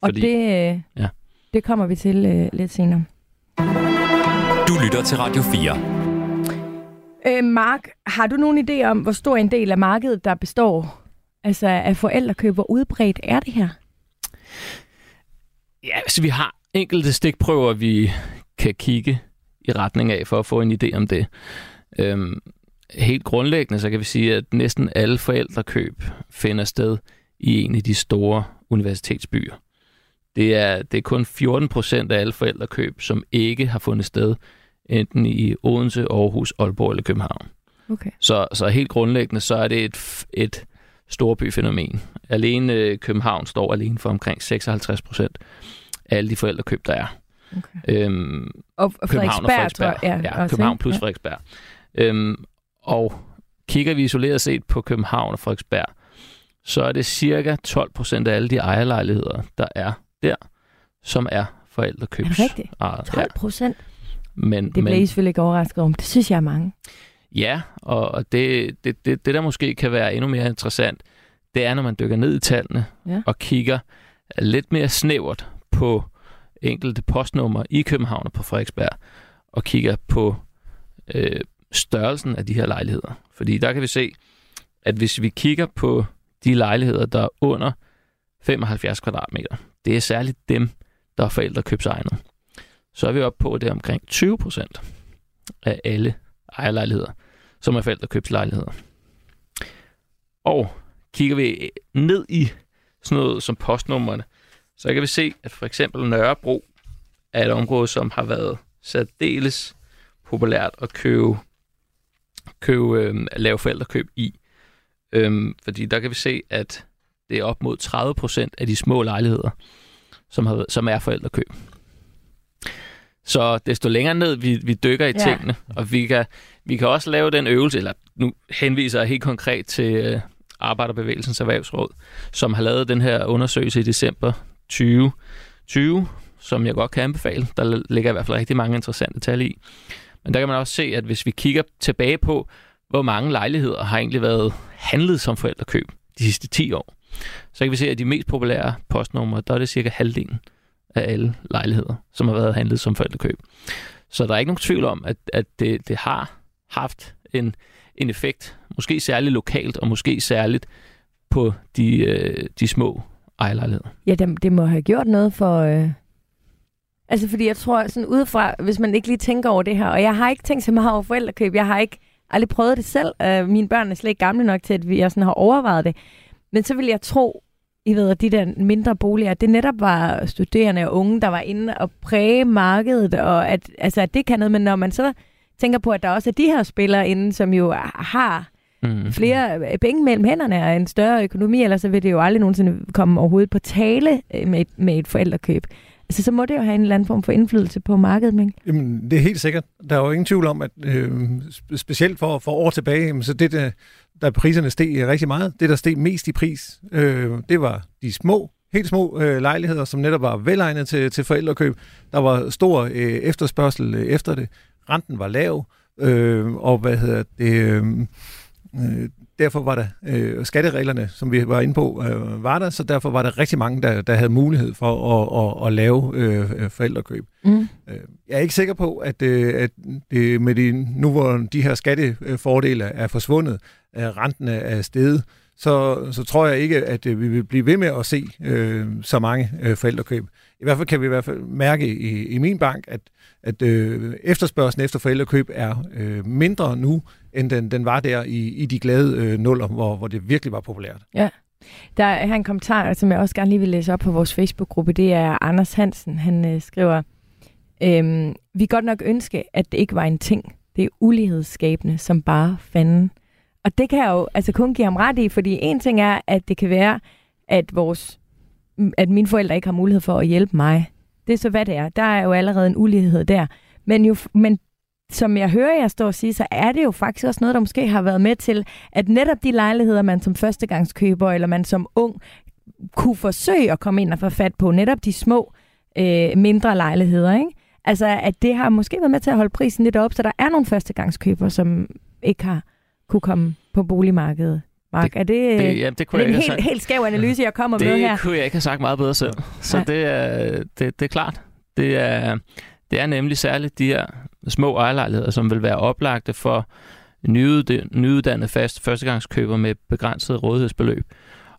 Og Fordi- det, øh, Ja. det kommer vi til øh, lidt senere. Du lytter til Radio 4. Øh, Mark, har du nogen idé om, hvor stor en del af markedet, der består altså af forældrekøb? Hvor udbredt er det her? Ja, så vi har enkelte stikprøver, vi kan kigge i retning af for at få en idé om det. Øhm, helt grundlæggende, så kan vi sige, at næsten alle forældrekøb finder sted i en af de store universitetsbyer. Det er, det er kun 14 procent af alle forældrekøb, som ikke har fundet sted enten i Odense, Aarhus, Aalborg eller København. Okay. Så, så helt grundlæggende, så er det et, et storbyfænomen. Alene øh, København står alene for omkring 56 procent af alle de forældrekøb, der er. okay. Øhm, Og og København og Frederiksberg, jeg. ja, også, København plus Frederiksberg. Øhm, og kigger vi isoleret set på København og Frederiksberg, så er det cirka 12 procent af alle de ejerlejligheder, der er der, som er forældrekøbs. Er rigtigt? ejet. 12 procent. Men, Det bliver men, I selvfølgelig ikke overrasket om. Det synes jeg er mange. Ja, og og det, det, det, det, der måske kan være endnu mere interessant, det er, når man dykker ned i tallene Ja. og kigger lidt mere snævert på enkelte postnumre i København og på Frederiksberg, og kigger på øh, størrelsen af de her lejligheder. Fordi der kan vi se, at hvis vi kigger på de lejligheder, der er under 75 kvadratmeter, det er særligt dem, der er forældrekøbsegnet. Så er vi oppe på, at det er omkring 20 procent af alle ejerlejligheder, som er forældrekøbslejligheder. Og kigger vi ned i sådan noget som postnummerne, så kan vi se, at for eksempel Nørrebro er et område, som har været særdeles populært at købe, købe øh, at lave forældrekøb i. Øhm, fordi der kan vi se, at det er op mod 30 procent af de små lejligheder, som, har, som er forældrekøb. Så desto længere ned vi, vi dykker i Ja. tingene, og vi kan, vi kan også lave den øvelse, eller nu henviser jeg helt konkret til øh, Arbejderbevægelsens Erhvervsråd, som har lavet den her undersøgelse i december 2020, som jeg godt kan anbefale. Der ligger i hvert fald rigtig mange interessante tal i. Men der kan man også se, at hvis vi kigger tilbage på, hvor mange lejligheder har egentlig været handlet som forældrekøb de sidste 10 år, så kan vi se, at de mest populære postnumre, der er det cirka halvdelen af alle lejligheder, som har været handlet som forældrekøb. Så der er ikke nogen tvivl om, at, at det, det har haft en, en effekt, måske særligt lokalt, og måske særligt på de, øh, de små ejerlejligheder. Ja, det, det må have gjort noget for... Øh... Altså, fordi jeg tror, sådan udefra, hvis man ikke lige tænker over det her, og jeg har ikke tænkt så meget over forældrekøb, jeg har ikke aldrig prøvet det selv. Øh, mine børn er slet ikke gamle nok til, at vi jeg sådan har overvejet det. Men så vil jeg tro, I ved, at de der mindre boliger, det netop var studerende og unge, der var inde og præge markedet, og at, altså, at det kan noget, men når man så tænker på, at der også er de her spillere inde, som jo har Mm. flere penge mellem hænderne og en større økonomi, ellers så vil det jo aldrig nogensinde komme overhovedet på tale øh, med et, med et forældrekøb. Altså, så må det jo have en eller anden form for indflydelse på markedet, ikke? Jamen, det er helt sikkert. Der er jo ingen tvivl om, at øh, specielt for, for år tilbage, jamen, så det, der, der priserne steg rigtig meget, det der steg mest i pris, øh, det var de små, helt små øh, lejligheder, som netop var velegnet til, til forældrekøb. Der var stor øh, efterspørgsel øh, efter det. Renten var lav, øh, og hvad hedder det... Øh, Øh, derfor var der øh, skattereglerne, som vi var inde på, øh, var der, så derfor var der rigtig mange, der, der havde mulighed for at, at, at lave øh, forældrekøb. Mm. Øh, Jeg er ikke sikker på, at, øh, at det med de, nu hvor de her skattefordele er forsvundet, at renten er- er steget, så, så tror jeg ikke, at øh, vi vil blive ved med at se øh, så mange øh, forældrekøb. I hvert fald kan vi i hvert fald mærke i, i min bank, at, at øh, efterspørgselen efter forældrekøb er øh, mindre nu, end den, den var der i, i de glade øh, nuller, hvor, hvor det virkelig var populært. Ja. Der er her en kommentar, som jeg også gerne lige vil læse op på vores Facebook-gruppe. Det er Anders Hansen. Han øh, skriver, øhm, vi godt nok ønske, at det ikke var en ting. Det er ulighedsskabende, som bare fanden. Og det kan jeg jo altså kun give ham ret i, fordi en ting er, at det kan være, at, vores, at mine forældre ikke har mulighed for at hjælpe mig. Det er så, hvad det er. Der er jo allerede en ulighed der. Men, jo, men som jeg hører jer stå og sige, så er det jo faktisk også noget, der måske har været med til, at netop de lejligheder, man som førstegangskøber, eller man som ung, kunne forsøge at komme ind og få fat på, netop de små, øh, mindre lejligheder, ikke? Altså, at det har måske været med til at holde prisen lidt op, så der er nogle førstegangskøber, som ikke har kunne komme på boligmarkedet. Mark, er det, Det, det, ja, det er kunne det jeg en helt, helt skæv analyse, jeg kommer med her? Det kunne jeg ikke have sagt meget bedre selv. Så Nej. det er, det, det er klart. Det er, det er nemlig særligt de her små ejerlejligheder, som vil være oplagte for nyuddannede fast førstegangskøber med begrænset rådighedsbeløb.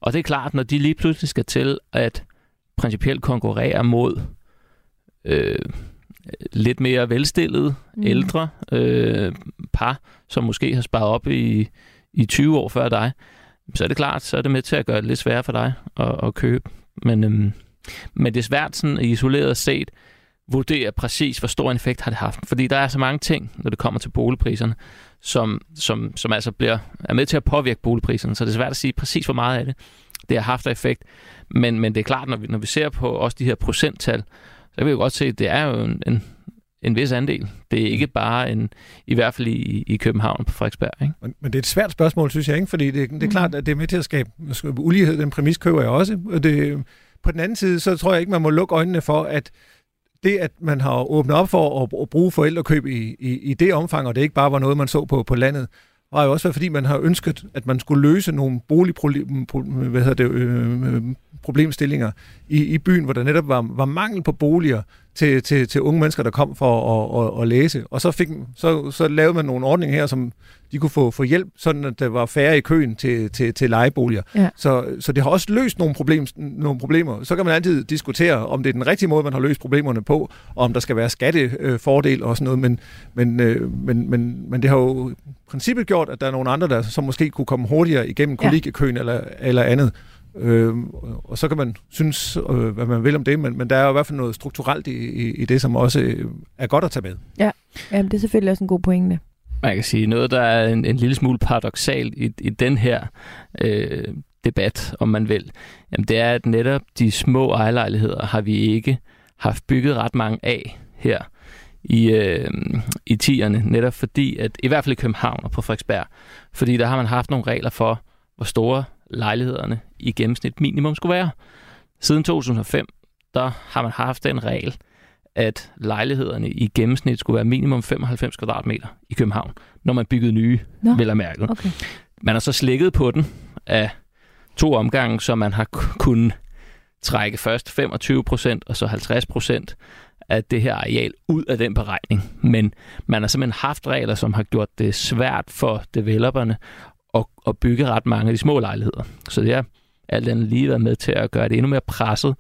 Og det er klart, når de lige pludselig skal til at principielt konkurrere mod øh, lidt mere velstillede mm. ældre øh, par, som måske har sparet op i, i 20 år før dig, så er det klart, så er det med til at gøre det lidt sværere for dig at, at købe. Men øhm, Men det er svært sådan isoleret set vurdere præcis, hvor stor en effekt har det haft. Fordi der er så mange ting, når det kommer til boligpriserne, som, som, som altså bliver, er med til at påvirke boligpriserne. Så det er svært at sige præcis, hvor meget af det det har haft effekt. Men, men det er klart, når vi, når vi ser på også de her procenttal, så kan vi jo godt se, at det er jo en, en, en vis andel. Det er ikke bare en, i hvert fald i, i København på Frederiksberg. Ikke? Men, men det er et svært spørgsmål, synes jeg, ikke? fordi det, det er klart, at det er med til at skabe, skabe ulighed. Den præmis køber jeg også. Og det, på den anden side, så tror jeg ikke, man må lukke øjnene for, at det, at man har åbnet op for at, bruge forældrekøb i, i, i det omfang, og det ikke bare var noget, man så på, på landet, har jo også været, fordi man har ønsket, at man skulle løse nogle boligproblemstillinger øh, øh i, i byen, hvor der netop var, var mangel på boliger, til, til, til unge mennesker, der kom for at, at, at læse. Og så, fik, så, så lavede man nogle ordninger her, som de kunne få, få hjælp, sådan at der var færre i køen til, til, til lejeboliger. Ja. Så, så det har også løst nogle, problem, nogle problemer. Så kan man altid diskutere, om det er den rigtige måde, man har løst problemerne på, og om der skal være skattefordel og sådan noget, men, men, øh, men, men, men det har jo princippet gjort, at der er nogle andre, der så måske kunne komme hurtigere igennem kollegiekøen ja. eller, eller andet. Øh, og så kan man synes, øh, hvad man vil om det, men, men der er jo i hvert fald noget strukturelt i, i, i det, som også øh, er godt at tage med. Ja, Jamen, det er selvfølgelig også en god pointe. Man kan sige noget, der er en, en lille smule paradoxalt i, i den her øh, debat, om man vil. Jamen, det er, at netop de små ejerlejligheder har vi ikke haft bygget ret mange af her i, øh, i tierne, netop fordi, at i hvert fald i København og på Frederiksberg, fordi der har man haft nogle regler for, hvor store lejlighederne i gennemsnit minimum skulle være. Siden 2005, der har man haft den regel, at lejlighederne i gennemsnit skulle være minimum 95 kvadratmeter i København, når man byggede nye, Nå, vel at mærke. Okay. Man har så slækket på den af to omgange, så man har kunnet trække først 25 procent og så 50 procent af det her areal ud af den beregning. Men man har simpelthen haft regler, som har gjort det svært for developerne at, at bygge ret mange af de små lejligheder. Så det har alt andet lige været med til at gøre det endnu mere presset,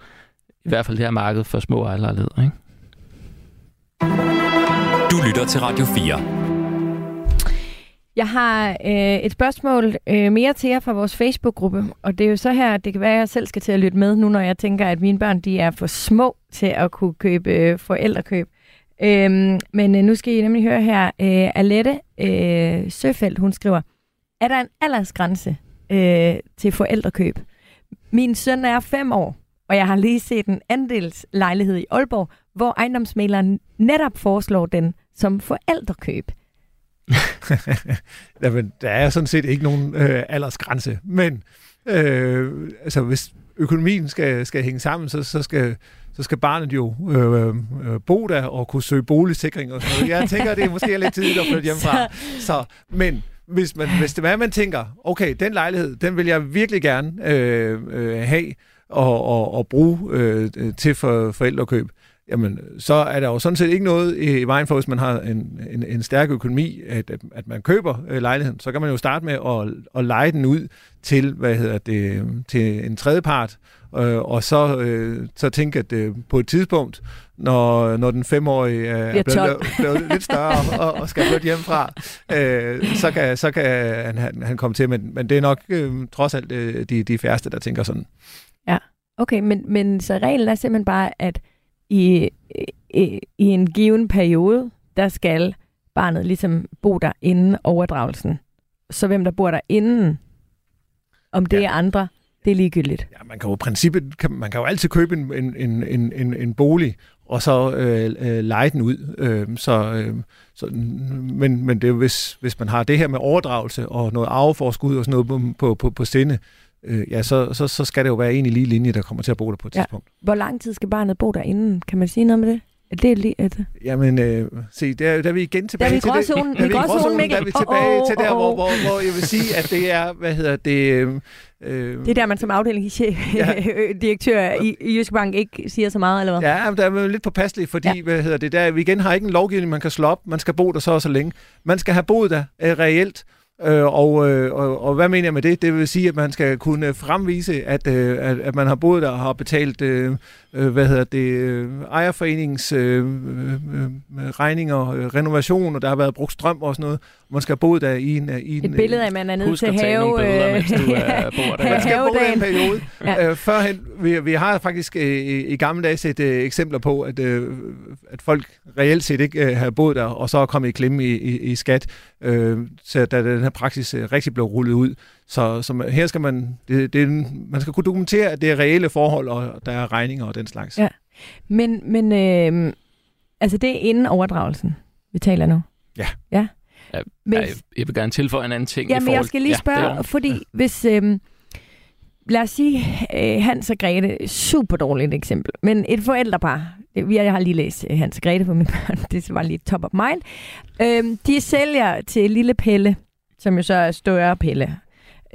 i hvert fald det her marked for små lejligheder. Ikke? Du lytter til Radio 4. Jeg har øh, et spørgsmål øh, mere til jer fra vores Facebook-gruppe, og det er jo så her, det kan være, at jeg selv skal til at lytte med nu, når jeg tænker, at mine børn de er for små til at kunne købe øh, forældrekøb. Øhm, men øh, nu skal I nemlig høre her, øh, Alette øh, Søfeldt, hun skriver, er der en aldersgrænse øh, til forældrekøb? Min søn er fem år, og jeg har lige set en andelslejlighed i Aalborg, hvor ejendomsmaleren netop foreslår den som forældrekøb. Jamen, der er sådan set ikke nogen øh, aldersgrænse, men øh, altså, hvis økonomien skal, skal hænge sammen, så, så, skal, så skal barnet jo øh, øh, bo der og kunne søge boligsikring og sådan noget. Jeg tænker, det er måske lidt tidligt at flytte hjemmefra. Så, men hvis, man, hvis det er, man tænker, okay, den lejlighed, den vil jeg virkelig gerne øh, øh, have og, og, og bruge øh, til for forældrekøb, jamen, så er der jo sådan set ikke noget i vejen for, hvis man har en, en, en stærk økonomi, at, at man køber øh, lejligheden, så kan man jo starte med at, at lege den ud til, hvad hedder det, til en tredje part, øh, og så, øh, så tænke, at øh, på et tidspunkt, når, når den femårige øh, er blevet, blevet lidt større og, og skal flytte hjemmefra, øh, så kan, så kan han, han, han komme til, men, men det er nok øh, trods alt øh, de, de færreste, der tænker sådan. Ja, okay, men, men så reglen er simpelthen bare, at i, i, i en given periode, der skal barnet ligesom bo der inden overdragelsen. Så hvem der bor der inden, om det ja. er andre, det er ligegyldigt. Ja, man kan jo i princippet, kan, man kan jo altid købe en, en, en, en, en bolig, og så øh, øh, lege den ud. Øh, så, øh, så, men, men det er jo, hvis, hvis man har det her med overdragelse og noget arveforskud og sådan noget på, på, på, på sinde, øh, ja, så, så, så skal det jo være en i lige linje, der kommer til at bo der på et ja. tidspunkt. Hvor lang tid skal barnet bo der inden? Kan man sige noget med det? Det er lige, at... Jamen, øh, se, der, der er vi igen tilbage der er vi til det. Der er vi gråzonen, Der er vi tilbage oh, oh, til der, oh, oh. Hvor, hvor, hvor jeg vil sige, at det er, hvad hedder det... Øh, øh det er der, man som afdelingsdirektør ja. i, i Jyske Bank ikke siger så meget, eller hvad? Ja, men der er lidt påpasseligt, fordi, ja. hvad hedder det, der, vi igen har ikke en lovgivning, man kan slå op. Man skal bo der så og så længe. Man skal have boet der øh, reelt, Øh, og, øh, og, og hvad mener jeg med det? Det vil sige, at man skal kunne fremvise, at, øh, at, at man har boet der og har betalt øh, øh hvad hedder det, øh, ejerforeningens øh, øh, øh, regninger, øh, renovation, og der har været brugt strøm og sådan noget man skal boet der i en... øh, I en Et billede af, at man er Husk til at have... nogle billeder, øh, mens du er bor der. man skal bo der en periode. Ja. øh, førhen, vi, vi har faktisk øh, i, gamle dage set øh, eksempler på, at, øh, at folk reelt set ikke øh, har boet der, og så er kommet i klemme i, i, i skat, øh, så da den her praksis øh, rigtig blev rullet ud. Så, så her skal man, det, det, man skal kunne dokumentere, at det er reelle forhold, og der er regninger og den slags. Ja. Men, men øh, altså det er inden overdragelsen, vi taler nu. Ja. Ja. Ja, Ja, jeg, jeg vil gerne tilføje en anden ting. i Jamen, forhold... jeg skal lige Ja, spørge, ja, fordi hvis... Øh, lad os sige, øh, Hans og Grete, super dårligt eksempel, men et forældrepar, jeg har lige læst øh, Hans og Grete for mine børn, det var lige top of mind, øh, de sælger til lille Pelle, som jo så er større Pelle.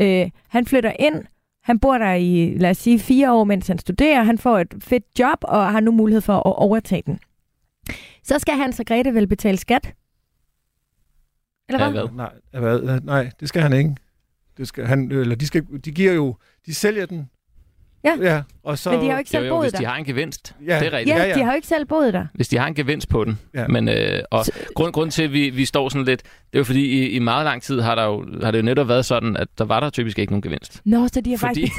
Øh, han flytter ind, han bor der i, lad os sige, fire år, mens han studerer, han får et fedt job, og har nu mulighed for at overtage den. Så skal Hans og Grete vel betale skat? Eller Ja, hvad? hvad? Nej, hvad? Nej, det skal han ikke. Det skal han, eller de, skal, de giver jo, de sælger den. Ja. ja og så, Men de har jo ikke Jo, selv jo, boet hvis der. de har en gevinst. Ja. Det er rigtigt. Ja, Ja, ja. de har jo ikke selv boet der. Hvis de har en gevinst på den. Ja. Men, øh, og Så- grund, grund til, at vi, vi står sådan lidt, det er jo fordi, i, i meget lang tid har, der jo, har det jo netop været sådan, at der var der typisk ikke nogen gevinst. Nå, så de har Fordi- faktisk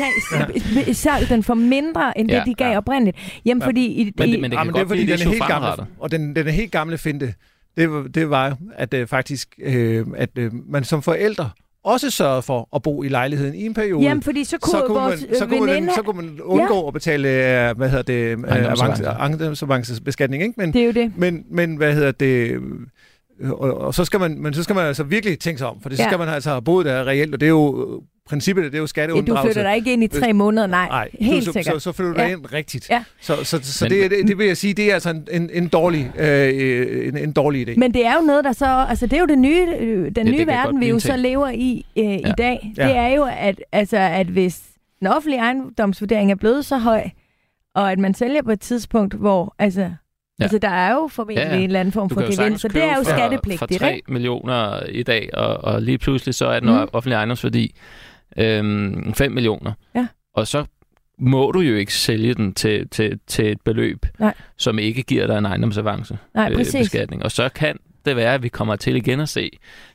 betalt selv den for mindre, end Ja, det, de gav ja. oprindeligt. Jamen, Ja. fordi... I, Men, i, det, men det Ja, men godt det er fordi, blive den er helt gamle, og den, den er helt gamle finte, det, var- det var, at øh, faktisk, øh, at øh, man som forældre også sørgede for at bo i lejligheden i en periode. Jamen, fordi så kunne, så kunne, vores man, så, kunne man, veninde... så kunne man undgå ja. at betale, øh, hvad hedder det, øh, Ejendomsavance. avance- ejendomsavancebeskatning, ikke? Men, Det er jo det. men, men hvad hedder det, øh, og, og så skal man, men så skal man altså virkelig tænke sig om, for det så Ja. skal man altså have boet der reelt, og det er jo princippet, det er jo Ja, du skatteunddragelse. flytter dig ikke ind i tre måneder, nej. Nej, helt så, sikkert. Så, så flytter du Ja. dig ind rigtigt. Ja. Så, så, så Men- det, det, det vil jeg sige, det er altså en, en, en, dårlig, øh, en, en dårlig idé. Men det er jo noget, der så... Altså, det er jo det nye, øh, den det nye verden, vi jo så lever i øh, ja. i Ja. dag. Ja. Det er jo, at, altså, at hvis den offentlige ejendomsvurdering er blevet så høj, og at man sælger på et tidspunkt, hvor... Altså, ja. altså der er jo formentlig Ja, ja. en eller anden form Du for gevinst, så det er jo for, skattepligtigt, for 3 ikke? millioner i dag, og, og lige pludselig så er den mm. offentlige ejendomsværdi øhm, 5 millioner. Ja. Og så må du jo ikke sælge den til, til, til et beløb, Nej. som ikke giver dig en ejendomsavance Nej, præcis. beskatning. Og så kan det være, at vi kommer til igen at se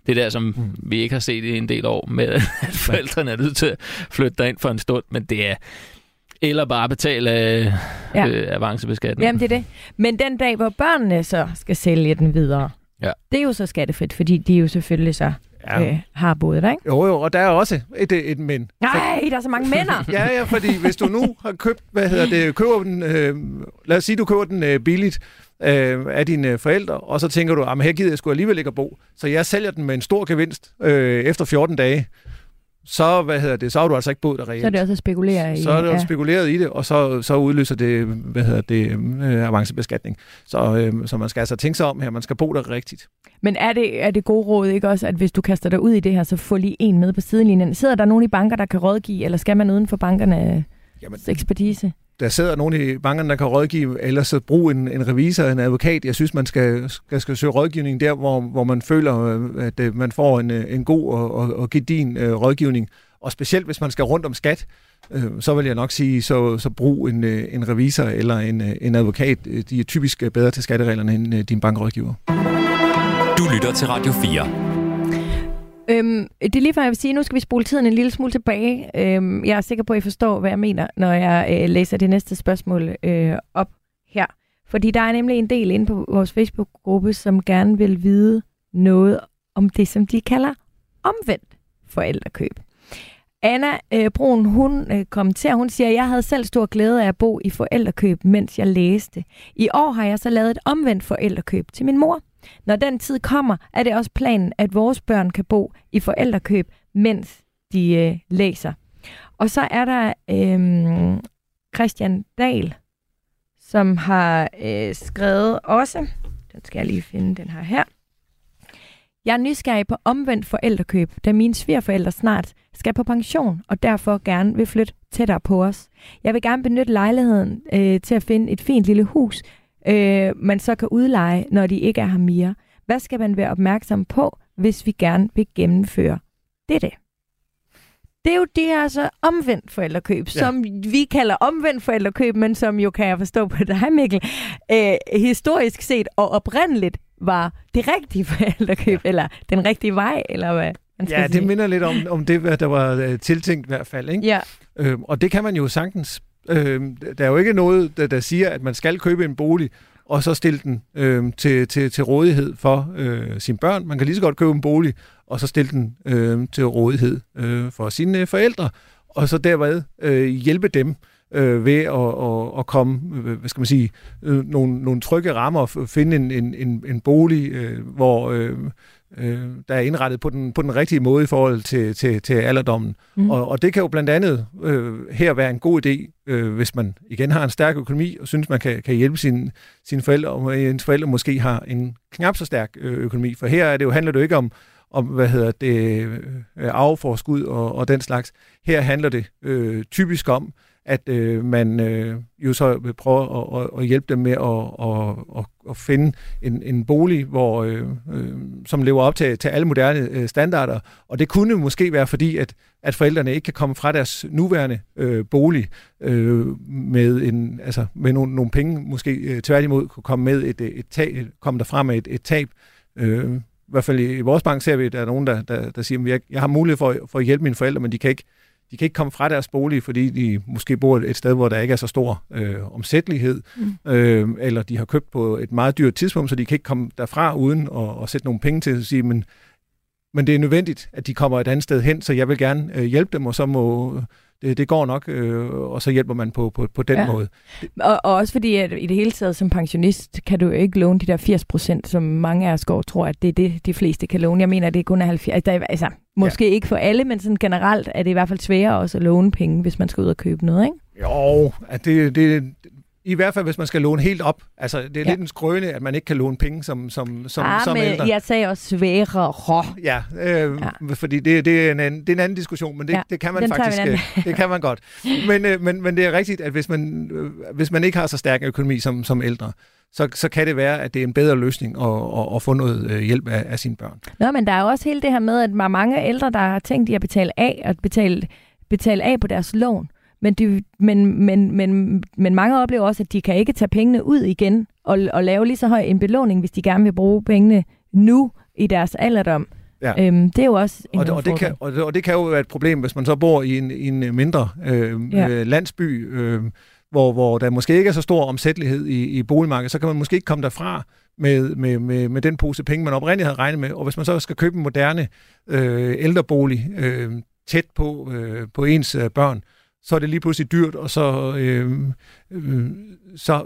det der, som Mm. vi ikke har set i en del år, med at forældrene er nødt til at flytte dig ind for en stund, men det er eller bare betale øh, Ja. ja. øh, avancebeskatning. Jamen, det er det. Men den dag, hvor børnene så skal sælge den videre, Ja. det er jo så skattefrit, fordi de jo selvfølgelig så ja. øh, har boet der, ikke? Jo, jo, og der er også et, et men. Nej, der er så mange mænder. Ja, ja, fordi hvis du nu har købt, hvad hedder det, køber den, øh, lad os sige, du køber den øh, billigt øh, af dine øh, forældre, og så tænker du, at her gider jeg sgu alligevel ikke at bo, så jeg sælger den med en stor gevinst øh, efter 14 dage, så, hvad hedder det, så har du altså ikke boet der reelt. så er det også at spekulere i. så er det ja. spekuleret i det, og så, så udløser det, hvad hedder det, øh, avancebeskatning. Så, øh, så man skal altså tænke sig om her, man skal bo der rigtigt. Men er det, er det gode råd ikke også, at hvis du kaster dig ud i det her, så få lige en med på sidelinjen? Sidder der nogen i banker, der kan rådgive, eller skal man uden for bankernes Jamen, ekspertise? Der sidder nogen i bankerne, der kan rådgive, eller så brug en, en revisor, en advokat. Jeg synes, man skal, skal, skal søge rådgivning der, hvor, hvor man føler, øh, at øh, man får en, øh, en god og, og, og gedin øh, rådgivning. Og specielt, hvis man skal rundt om skat, øh, så vil jeg nok sige, så, så brug en, en revisor eller en, en advokat. De er typisk bedre til skattereglerne end din bankrådgiver. Du lytter til Radio 4. Øhm, det er lige før, jeg vil sige, nu skal vi spole tiden en lille smule tilbage. Øhm, jeg er sikker på, at I forstår, hvad jeg mener, når jeg øh, læser det næste spørgsmål øh, op her. Fordi der er nemlig en del inde på vores Facebook-gruppe, som gerne vil vide noget om det, som de kalder omvendt forældrekøb. Anna øh, Brun, hun øh, kommenterer, hun siger, jeg havde selv stor glæde af at bo i forældrekøb, mens jeg læste. I år har jeg så lavet et omvendt forældrekøb til min mor. Når den tid kommer, er det også planen, at vores børn kan bo i forældrekøb, mens de øh, læser. Og så er der øh, Christian Dahl, som har øh, skrevet også, den skal jeg lige finde, den her her. Jeg er nysgerrig på omvendt forældrekøb, da mine svigerforældre snart skal på pension, og derfor gerne vil flytte tættere på os. Jeg vil gerne benytte lejligheden øh, til at finde et fint lille hus, øh, man så kan udleje, når de ikke er her mere. Hvad skal man være opmærksom på, hvis vi gerne vil gennemføre dette? Det er jo det her så omvendt forældrekøb, ja. Som vi kalder omvendt forældrekøb, men som jo, kan jeg forstå på dig, Mikkel, øh, historisk set og oprindeligt var det rigtige forældrekøb, ja. eller den rigtige vej, eller hvad Ja, det sige. minder lidt om, om det, der var øh, tiltænkt i hvert fald. Ikke? Ja, Øhm, og det kan man jo sagtens. Øh, der er jo ikke noget, der, der siger, at man skal købe en bolig, og så stille den øh, til, til, til rådighed for øh, sine børn. Man kan lige så godt købe en bolig, og så stille den øh, til rådighed øh, for sine øh, forældre, og så derved øh, hjælpe dem øh, ved at, at, at komme, hvad skal man sige, øh, nogle, nogle trygge rammer og finde en, en, en, en bolig, øh, hvor øh, øh, der er indrettet på den, på den rigtige måde i forhold til, til, til alderdommen. Mm. Og, og det kan jo blandt andet øh, her være en god idé, øh, hvis man igen har en stærk økonomi og synes, man kan, kan hjælpe sine, sine forældre, og ens forældre måske har en knap så stærk øh, økonomi. For her er det jo, handler det jo ikke om, om hvad hedder det, øh, arveforskud og, og den slags. Her handler det øh, typisk om, at øh, man øh, jo så vil prøve at, at, at hjælpe dem med at, at, at, at finde en, en bolig, hvor, øh, øh, som lever op til, til alle moderne øh, standarder. Og det kunne måske være fordi, at, at forældrene ikke kan komme fra deres nuværende øh, bolig øh, med, en, altså, med nogle, nogle penge, måske øh, tværtimod kunne komme med et, et tab, komme derfra med et, et tab. Øh, I hvert fald i, i vores bank ser vi, at der er nogen, der, der, der siger, at jeg, jeg har mulighed for, for at hjælpe mine forældre, men de kan ikke de kan ikke komme fra deres bolig, fordi de måske bor et sted, hvor der ikke er så stor øh, omsættelighed, mm. øh, eller de har købt på et meget dyrt tidspunkt, så de kan ikke komme derfra uden at, at sætte nogle penge til at sige, men, men det er nødvendigt, at de kommer et andet sted hen, så jeg vil gerne øh, hjælpe dem, og så må det, det går nok, øh, og så hjælper man på, på, på den Ja. måde. Og, og også fordi, at i det hele taget som pensionist, kan du jo ikke låne de der 80 procent, som mange af os går tror, at det er det, de fleste kan låne. Jeg mener, at det er kun er 70. Altså, der er- altså måske ja. ikke for alle, men sådan generelt er det i hvert fald sværere også at låne penge, hvis man skal ud og købe noget, ikke? Jo, at det, det, i hvert fald hvis man skal låne helt op. Altså, det er Ja. lidt en skrøne, at man ikke kan låne penge som, som, som, ah, som men ældre. jeg sagde også sværere. Ja, øh, Ja. fordi det, det, er en anden, det er en anden diskussion, men det, Ja, det kan man faktisk øh, det kan man godt. Men, øh, men, men det er rigtigt, at hvis man, øh, hvis man ikke har så stærk økonomi som, som ældre, så, så kan det være, at det er en bedre løsning at, at, at få noget øh, hjælp af, af sine børn. Nå, men der er jo også hele det her med, at mange ældre, der har tænkt i at betale af og betale, betale af på deres lån. Men, de, men, men, men, men mange oplever også, at de kan ikke tage pengene ud igen og, og lave lige så høj en belåning, hvis de gerne vil bruge pengene nu i deres alderdom. Ja. Øhm, det er jo også en Og det, og, det kan, og, det, og det kan jo være et problem, hvis man så bor i en, i en mindre øh, Ja. øh, landsby, øh, hvor, hvor der måske ikke er så stor omsættelighed i, i boligmarkedet, så kan man måske ikke komme derfra med, med, med, med den pose penge, man oprindeligt havde regnet med. Og hvis man så skal købe en moderne øh, ældrebolig øh, tæt på, øh, på ens øh, børn, så er det lige pludselig dyrt, og så, øh, øh, så,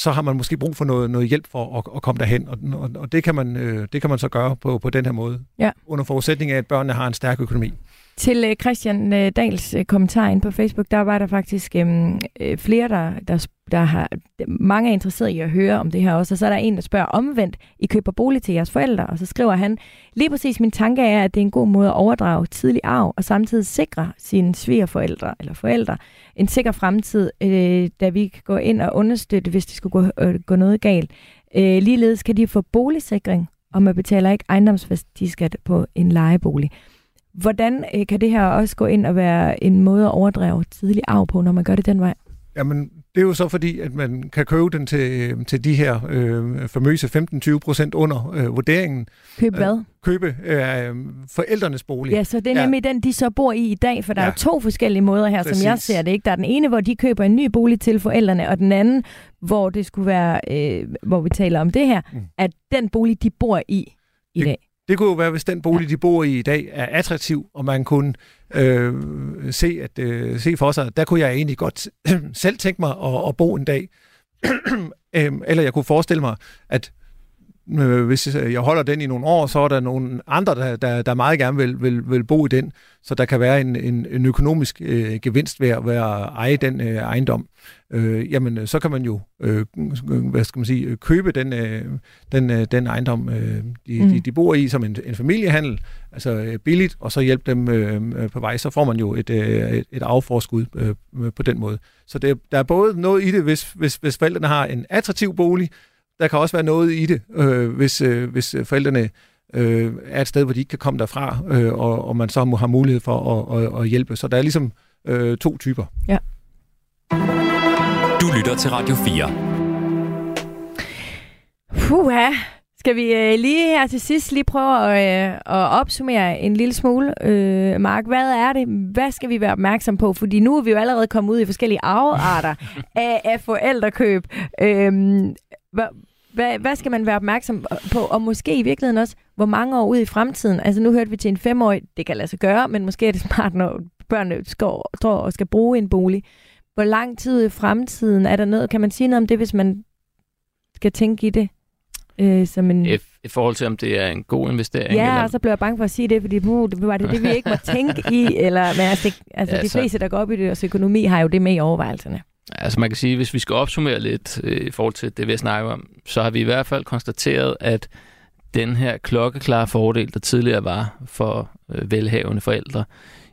så har man måske brug for noget, noget hjælp for at, at komme derhen. Og, og, og det, kan man, øh, det kan man så gøre på, på den her måde, Ja. under forudsætning af, at børnene har en stærk økonomi. Til øh, Christian øh, Dals øh, kommentar ind på Facebook, der var der faktisk øh, flere, der, der, der har... Mange er interesseret i at høre om det her også, og så er der en, der spørger omvendt, I køber bolig til jeres forældre, og så skriver han, lige præcis min tanke er, at det er en god måde at overdrage tidlig arv, og samtidig sikre sine svigerforældre eller forældre en sikker fremtid, øh, da vi kan gå ind og understøtte, hvis det skulle gå, øh, gå noget galt. Øh, ligeledes kan de få boligsikring, og man betaler ikke ejendomsværdiskat på en lejebolig. Hvordan øh, kan det her også gå ind og være en måde at overdrage tidlig arv på, når man gør det den vej? Jamen, det er jo så fordi, at man kan købe den til, til de her øh, famøse 15-20 procent under øh, vurderingen. Køb Øh, hvad? Købe øh, forældrenes bolig. Ja, så det er Ja. nemlig den, de så bor i i dag, for der er Ja. jo to forskellige måder her, som jeg Præcis. ser det. ikke. Der er den ene, hvor de køber en ny bolig til forældrene, og den anden, hvor det skulle være, øh, hvor vi taler om det her, Mm. at den bolig, de bor i i Det- dag. Det kunne jo være, hvis den bolig, de bor i i dag, er attraktiv, og man kunne øh, se, at, øh, se for sig, der kunne jeg egentlig godt selv tænke mig at, at bo en dag. Øhm, eller jeg kunne forestille mig, at hvis jeg holder den i nogle år, så er der nogle andre, der, der, der meget gerne vil, vil, vil bo i den, så der kan være en, en, en økonomisk øh, gevinst ved at, ved at eje den øh, ejendom. Øh, jamen, øh, så kan man jo, øh, hvad skal man sige, øh, købe den, øh, den, øh, den ejendom, øh, de, Mm. de, de bor i som en, en familiehandel, altså øh, billigt, og så hjælpe dem øh, øh, på vej, så får man jo et, øh, et, et afforskud øh, på den måde. Så det, der er både noget i det, hvis, hvis, hvis forældrene har en attraktiv bolig, der kan også være noget i det, øh, hvis, øh, hvis forældrene øh, er et sted, hvor de ikke kan komme derfra, øh, og, og man så må have mulighed for at, at, at hjælpe. Så der er ligesom øh, to typer. Du lytter til Radio 4. Puha. Skal vi øh, lige her til sidst lige prøve at, øh, at opsummere en lille smule, øh, Mark? Hvad er det? Hvad skal vi være opmærksom på? Fordi nu er vi jo allerede kommet ud i forskellige afarter af, af forældrekøb. Øh, hvad, hvad, hvad skal man være opmærksom på? Og måske i virkeligheden også, hvor mange år ud i fremtiden? Altså nu hørte vi til en femårig, det kan lade sig gøre, men måske er det smart, når børnene står, står og skal bruge en bolig. Hvor lang tid i fremtiden er der noget? Kan man sige noget om det, hvis man skal tænke i det? Øh, som en... I, I forhold til, om det er en god investering? Ja, eller... og så blev jeg bange for at sige det, fordi uh, det var det, det vi ikke må tænke i. Eller, men altså, det, altså ja, de fleste, der går op i det, og økonomi, har jo det med i overvejelserne. Altså man kan sige, hvis vi skal opsummere lidt øh, i forhold til det, vi snakker om, så har vi i hvert fald konstateret, at den her klokkeklare fordel, der tidligere var for øh, velhavende forældre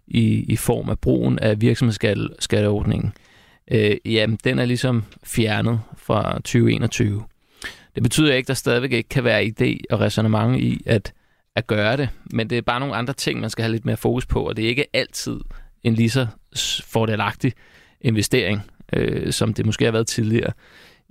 i, i form af brugen af virksomhedsskatteordningen, øh, jamen den er ligesom fjernet fra 2021. Det betyder ikke, at der stadigvæk ikke kan være idé og resonemang i at, at gøre det, men det er bare nogle andre ting, man skal have lidt mere fokus på, og det er ikke altid en lige så fordelagtig investering, øh, som det måske har været tidligere.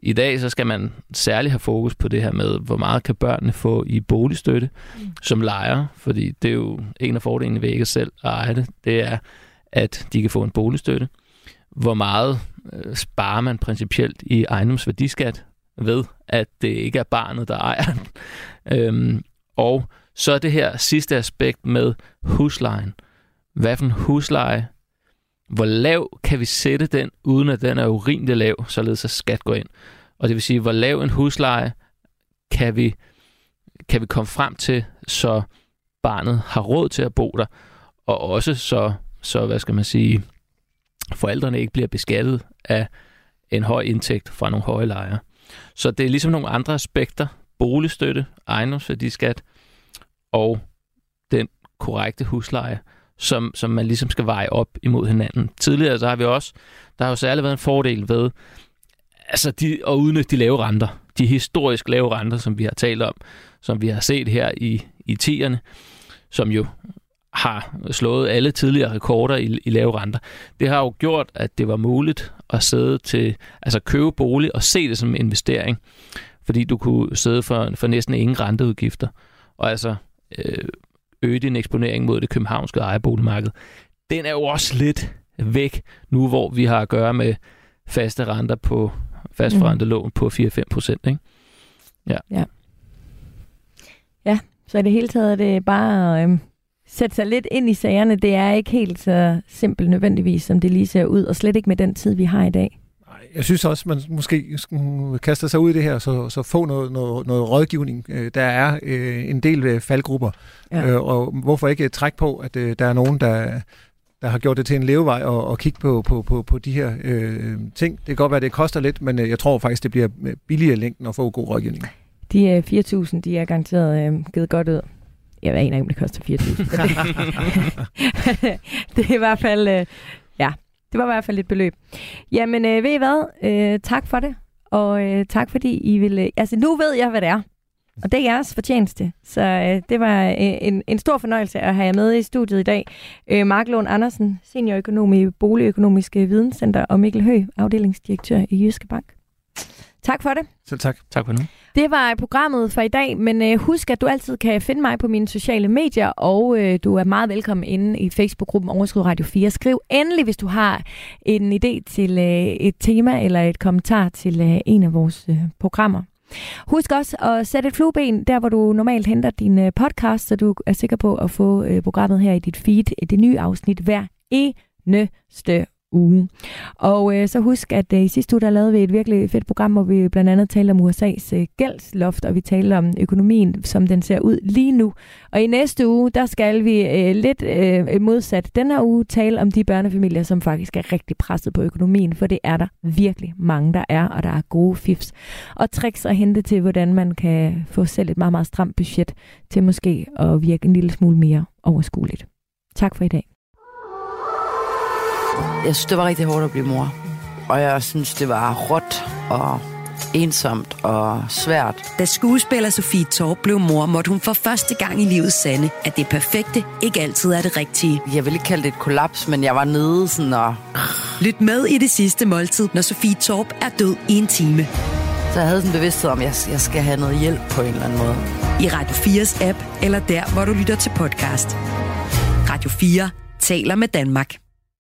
I dag så skal man særligt have fokus på det her med, hvor meget kan børnene få i boligstøtte mm. som lejer, fordi det er jo en af fordelene ved ikke selv at eje det, det er, at de kan få en boligstøtte. Hvor meget øh, sparer man principielt i ejendomsværdiskat ved, at det ikke er barnet, der ejer den. øhm, og så det her sidste aspekt med huslejen. Hvad for en husleje? Hvor lav kan vi sætte den, uden at den er urimelig lav, således at skat går ind? Og det vil sige, hvor lav en husleje kan vi, kan vi komme frem til, så barnet har råd til at bo der, og også så, så hvad skal man sige, forældrene ikke bliver beskattet af en høj indtægt fra nogle høje lejre. Så det er ligesom nogle andre aspekter. Boligstøtte, ejendomsværdiskat og den korrekte husleje, som, som man ligesom skal veje op imod hinanden. Tidligere så har vi også, der har jo særligt været en fordel ved, altså de, at udnytte de lave renter. De historisk lave renter, som vi har talt om, som vi har set her i, i tierne, som jo har slået alle tidligere rekorder i, i lave renter. Det har jo gjort, at det var muligt at sidde til, altså købe bolig og se det som en investering, fordi du kunne sidde for, for næsten ingen renteudgifter, og altså øh, øge din eksponering mod det københavnske ejerboligmarked. Den er jo også lidt væk nu, hvor vi har at gøre med faste renter på fastforrentet lån mm. på 4-5 procent. Ikke? Ja. ja. Ja, så i det hele taget er det bare øh, sætte sig lidt ind i sagerne. Det er ikke helt så simpelt nødvendigvis, som det lige ser ud, og slet ikke med den tid, vi har i dag. Jeg synes også, man måske kaster sig ud i det her, så, så få noget, noget, noget rådgivning. Øh, der er øh, en del øh, faldgrupper, ja. og hvorfor ikke trække på, at der er nogen, der, der har gjort det til en levevej og, og kigge på, på, på, på de her øh, ting. Det kan godt være, at det koster lidt, men jeg tror faktisk, det bliver billigere længden at få god rådgivning. De 4.000, de er garanteret øh, givet godt ud. Jeg ved ikke, om det koster 4.000. det er i hvert fald, øh, det var i hvert fald et beløb. Jamen, øh, ved I hvad? Øh, tak for det. Og øh, tak fordi I ville... Øh, altså, nu ved jeg, hvad det er. Og det er jeres fortjeneste. Så øh, det var øh, en, en stor fornøjelse at have jer med i studiet i dag. Øh, Mark Lund Andersen, seniorøkonom i Boligøkonomiske Videnscenter, og Mikkel Hø, afdelingsdirektør i Jyske Bank. Tak for det. Selv tak. Tak for nu. Det var programmet for i dag, men øh, husk, at du altid kan finde mig på mine sociale medier, og øh, du er meget velkommen inde i Facebook-gruppen Overskud Radio 4. Skriv endelig, hvis du har en idé til øh, et tema eller et kommentar til øh, en af vores øh, programmer. Husk også at sætte et flueben der, hvor du normalt henter din øh, podcast, så du er sikker på at få øh, programmet her i dit feed, det nye afsnit hver eneste uge. Og øh, så husk, at øh, i sidste uge, der lavede vi et virkelig fedt program, hvor vi blandt andet talte om USA's øh, gældsloft, og vi talte om økonomien, som den ser ud lige nu. Og i næste uge, der skal vi øh, lidt øh, modsat den her uge tale om de børnefamilier, som faktisk er rigtig presset på økonomien, for det er der virkelig mange, der er, og der er gode fifs og tricks at hente til, hvordan man kan få selv et meget, meget stramt budget til måske at virke en lille smule mere overskueligt. Tak for i dag. Jeg synes, det var rigtig hårdt at blive mor. Og jeg synes, det var råt og ensomt og svært. Da skuespiller Sofie Torp blev mor, måtte hun for første gang i livet sande, at det perfekte ikke altid er det rigtige. Jeg vil ikke kalde det et kollaps, men jeg var nede sådan og... Lyt med i det sidste måltid, når Sofie Torp er død i en time. Så jeg havde sådan en bevidsthed om, at jeg, skal have noget hjælp på en eller anden måde. I Radio 4's app, eller der, hvor du lytter til podcast. Radio 4 taler med Danmark.